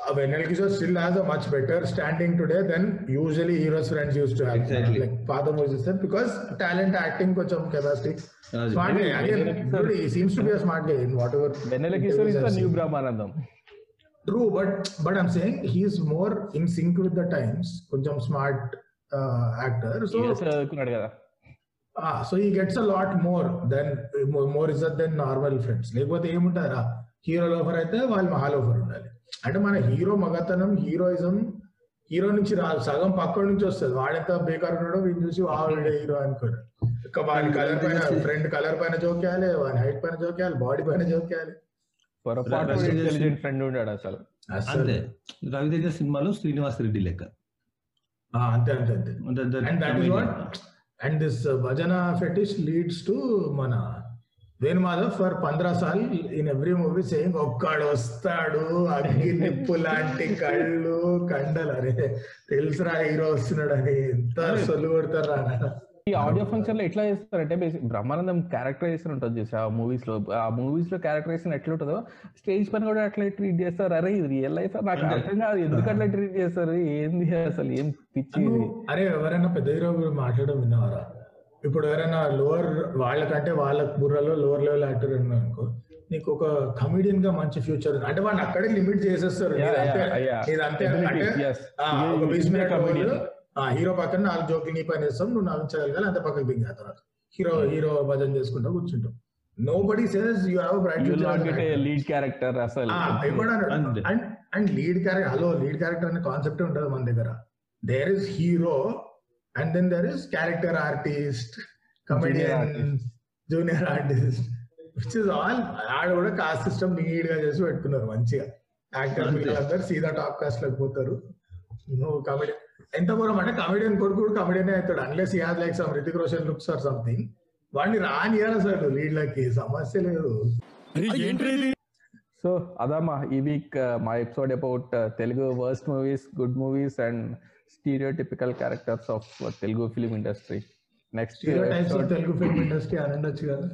uh, Venel still has a much better standing today than usually heroes friends used to have. Exactly. Like father musician because talent acting some capacity. No, smart guy. Again, dude, he seems to be a smart guy in whatever. Venel is the new Brahmanandam. True, but but I'm saying he's more in sync with the times. Kunjam smart uh, actor. So, yes, uh, ah, so he gets a lot more than more, more is than normal friends. Like what they hero loafer అయితే వాళ్ళు మహాలోఫర్ ఉండాలి. అంటే మన hero మగతనం heroism hero నుంచి రాదు సగం పక్క నుంచి వస్తుంది. వాడెంత బేకార్ ఉన్నాడో వీడిని చూసి వా వీడే హీరో అనుకోరు ఇంకా వాడి కలర్ పైన ఫ్రెండ్ కలర్ పైన జోకేయాలి వాడి హైట్ పైన జోకేయాలి బాడీ పైన జోకేయాలి ఫ్రెండ్ ఉన్నాడు అసలు. అంతే. రవితేజ సినిమాలో శ్రీనివాస్ రెడ్డి లెక్క. ఆ, అంతే అంతే అంతే. And that is comedian. What and this భజన ఫెటిష్ లీడ్స్ టు మన వేణు మాధవ్ ఫర్ పంద్రా సాల్ ఇన్ ఎవ్రీ మూవీ సేయింగ్ ఒక్కడు వస్తాడు అగ్గి నిప్పు లాంటి కళ్ళు కండలు. అరే తెలుసురా హీరో వస్తున్నాడు అని ఎంత సొల్లు కొడతారా ఈ ఆడియో ఫంక్షన్లో ఎట్లా చేస్తారంటే బేసిక్ బ్రహ్మానందం క్యారెక్టరైజేషన్ ఉంటుంది చూసి ఆ మూవీస్లో ఆ మూవీస్లో క్యారెక్టరైజేషన్ ఎట్లా ఉంటుందో స్టేజ్ పైన కూడా అట్లా ట్రీట్ చేస్తారు. అరే ఇది రియల్ లైఫ్ నాకు అర్థం కాదు. ఎందుకు అట్లా ట్రీట్ చేస్తారు? ఏంది అసలు? ఏం పిచ్చి అరే ఎవరైనా పెద్ద హీరో మాట్లాడడం విన్నావారా? ఇప్పుడు ఎవరైనా లోవర్ వాళ్ళకంటే వాళ్ళ బుర్రలో లోవర్ లెవెల్ యాక్టర్ అనుకో నీకు ఒక కమిడియన్గా మంచి ఫ్యూచర్ అంటే వాళ్ళని అక్కడే లిమిట్ చేసేస్తారు. అంటే. హీరో పక్కన నాలుగు జోకులు నీ పైన వేస్తాం నువ్వు నవ్వించగలగాలి అంతే పక్కకి దింగా తర్వాత హీరో హీరో భజన చేసుకుంటా కూర్చుంటాం. Nobody says you have bright lead character అసలు. And and lead character hello lead character అనే కాన్సెప్ట్ ఉంటుంది మన దగ్గర. There is hero and then there is character artist comedian artist. Junior artist which is all ఆడ కూడా cost system నీట్గా చేసి పెట్టుకున్నారు మంచిగా. యాక్టర్. పిల్లలందరూ సీదా టాప్ కాస్ట్లోకి పోతారు. నువ్వు కమెడియన్ ఎంత దూరం అంటే కమెడియన్ కొడుకు కూడా కమెడియన్ అవుతాడు unless has like some Hrithik Roshan looks or something వాడిని రానియాలి అసలు లకి సమస్య లేదు. సో అదమ్మా ఈ వీక్ మా episode about Telugu worst movies good movies and stereotypical characters of Telugu film industry next stereotypes of Telugu film industry అని ఉండొచ్చు కదా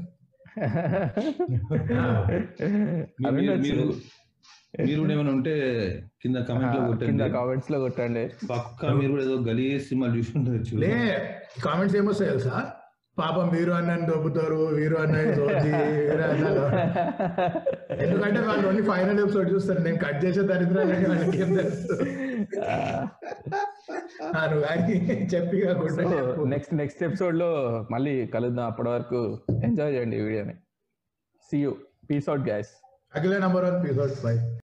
మీరు- మీరు మీరు కూడా ఏమైనా ఉంటే కింద కమెంట్లో కింద కొట్టండి కామెంట్స్లో కొట్టండి. పక్క మీరు కూడా ఏదో గలీ సినిమాలు చూసుకుంటారు లే కామెంట్స్ ఏమొస్తాయి తెలుసా? పాపం వీరు అన్నని దొబ్బుతారు వీరు అన్నని దోచి ఎందుకంటే వాళ్ళు ఓన్లీ ఫైనల్ ఎపిసోడ్ చూస్తారు. నేను కట్ చేసే దరిద్రాలని వాళ్ళకి ఏం చెప్పి. నెక్స్ట్ నెక్స్ట్ ఎపిసోడ్లో మళ్ళీ కలుద్దాం. అప్పటి వరకు ఎంజాయ్ చేయండి ఈ వీడియోని. See you peace out guys Akhila number one episode bye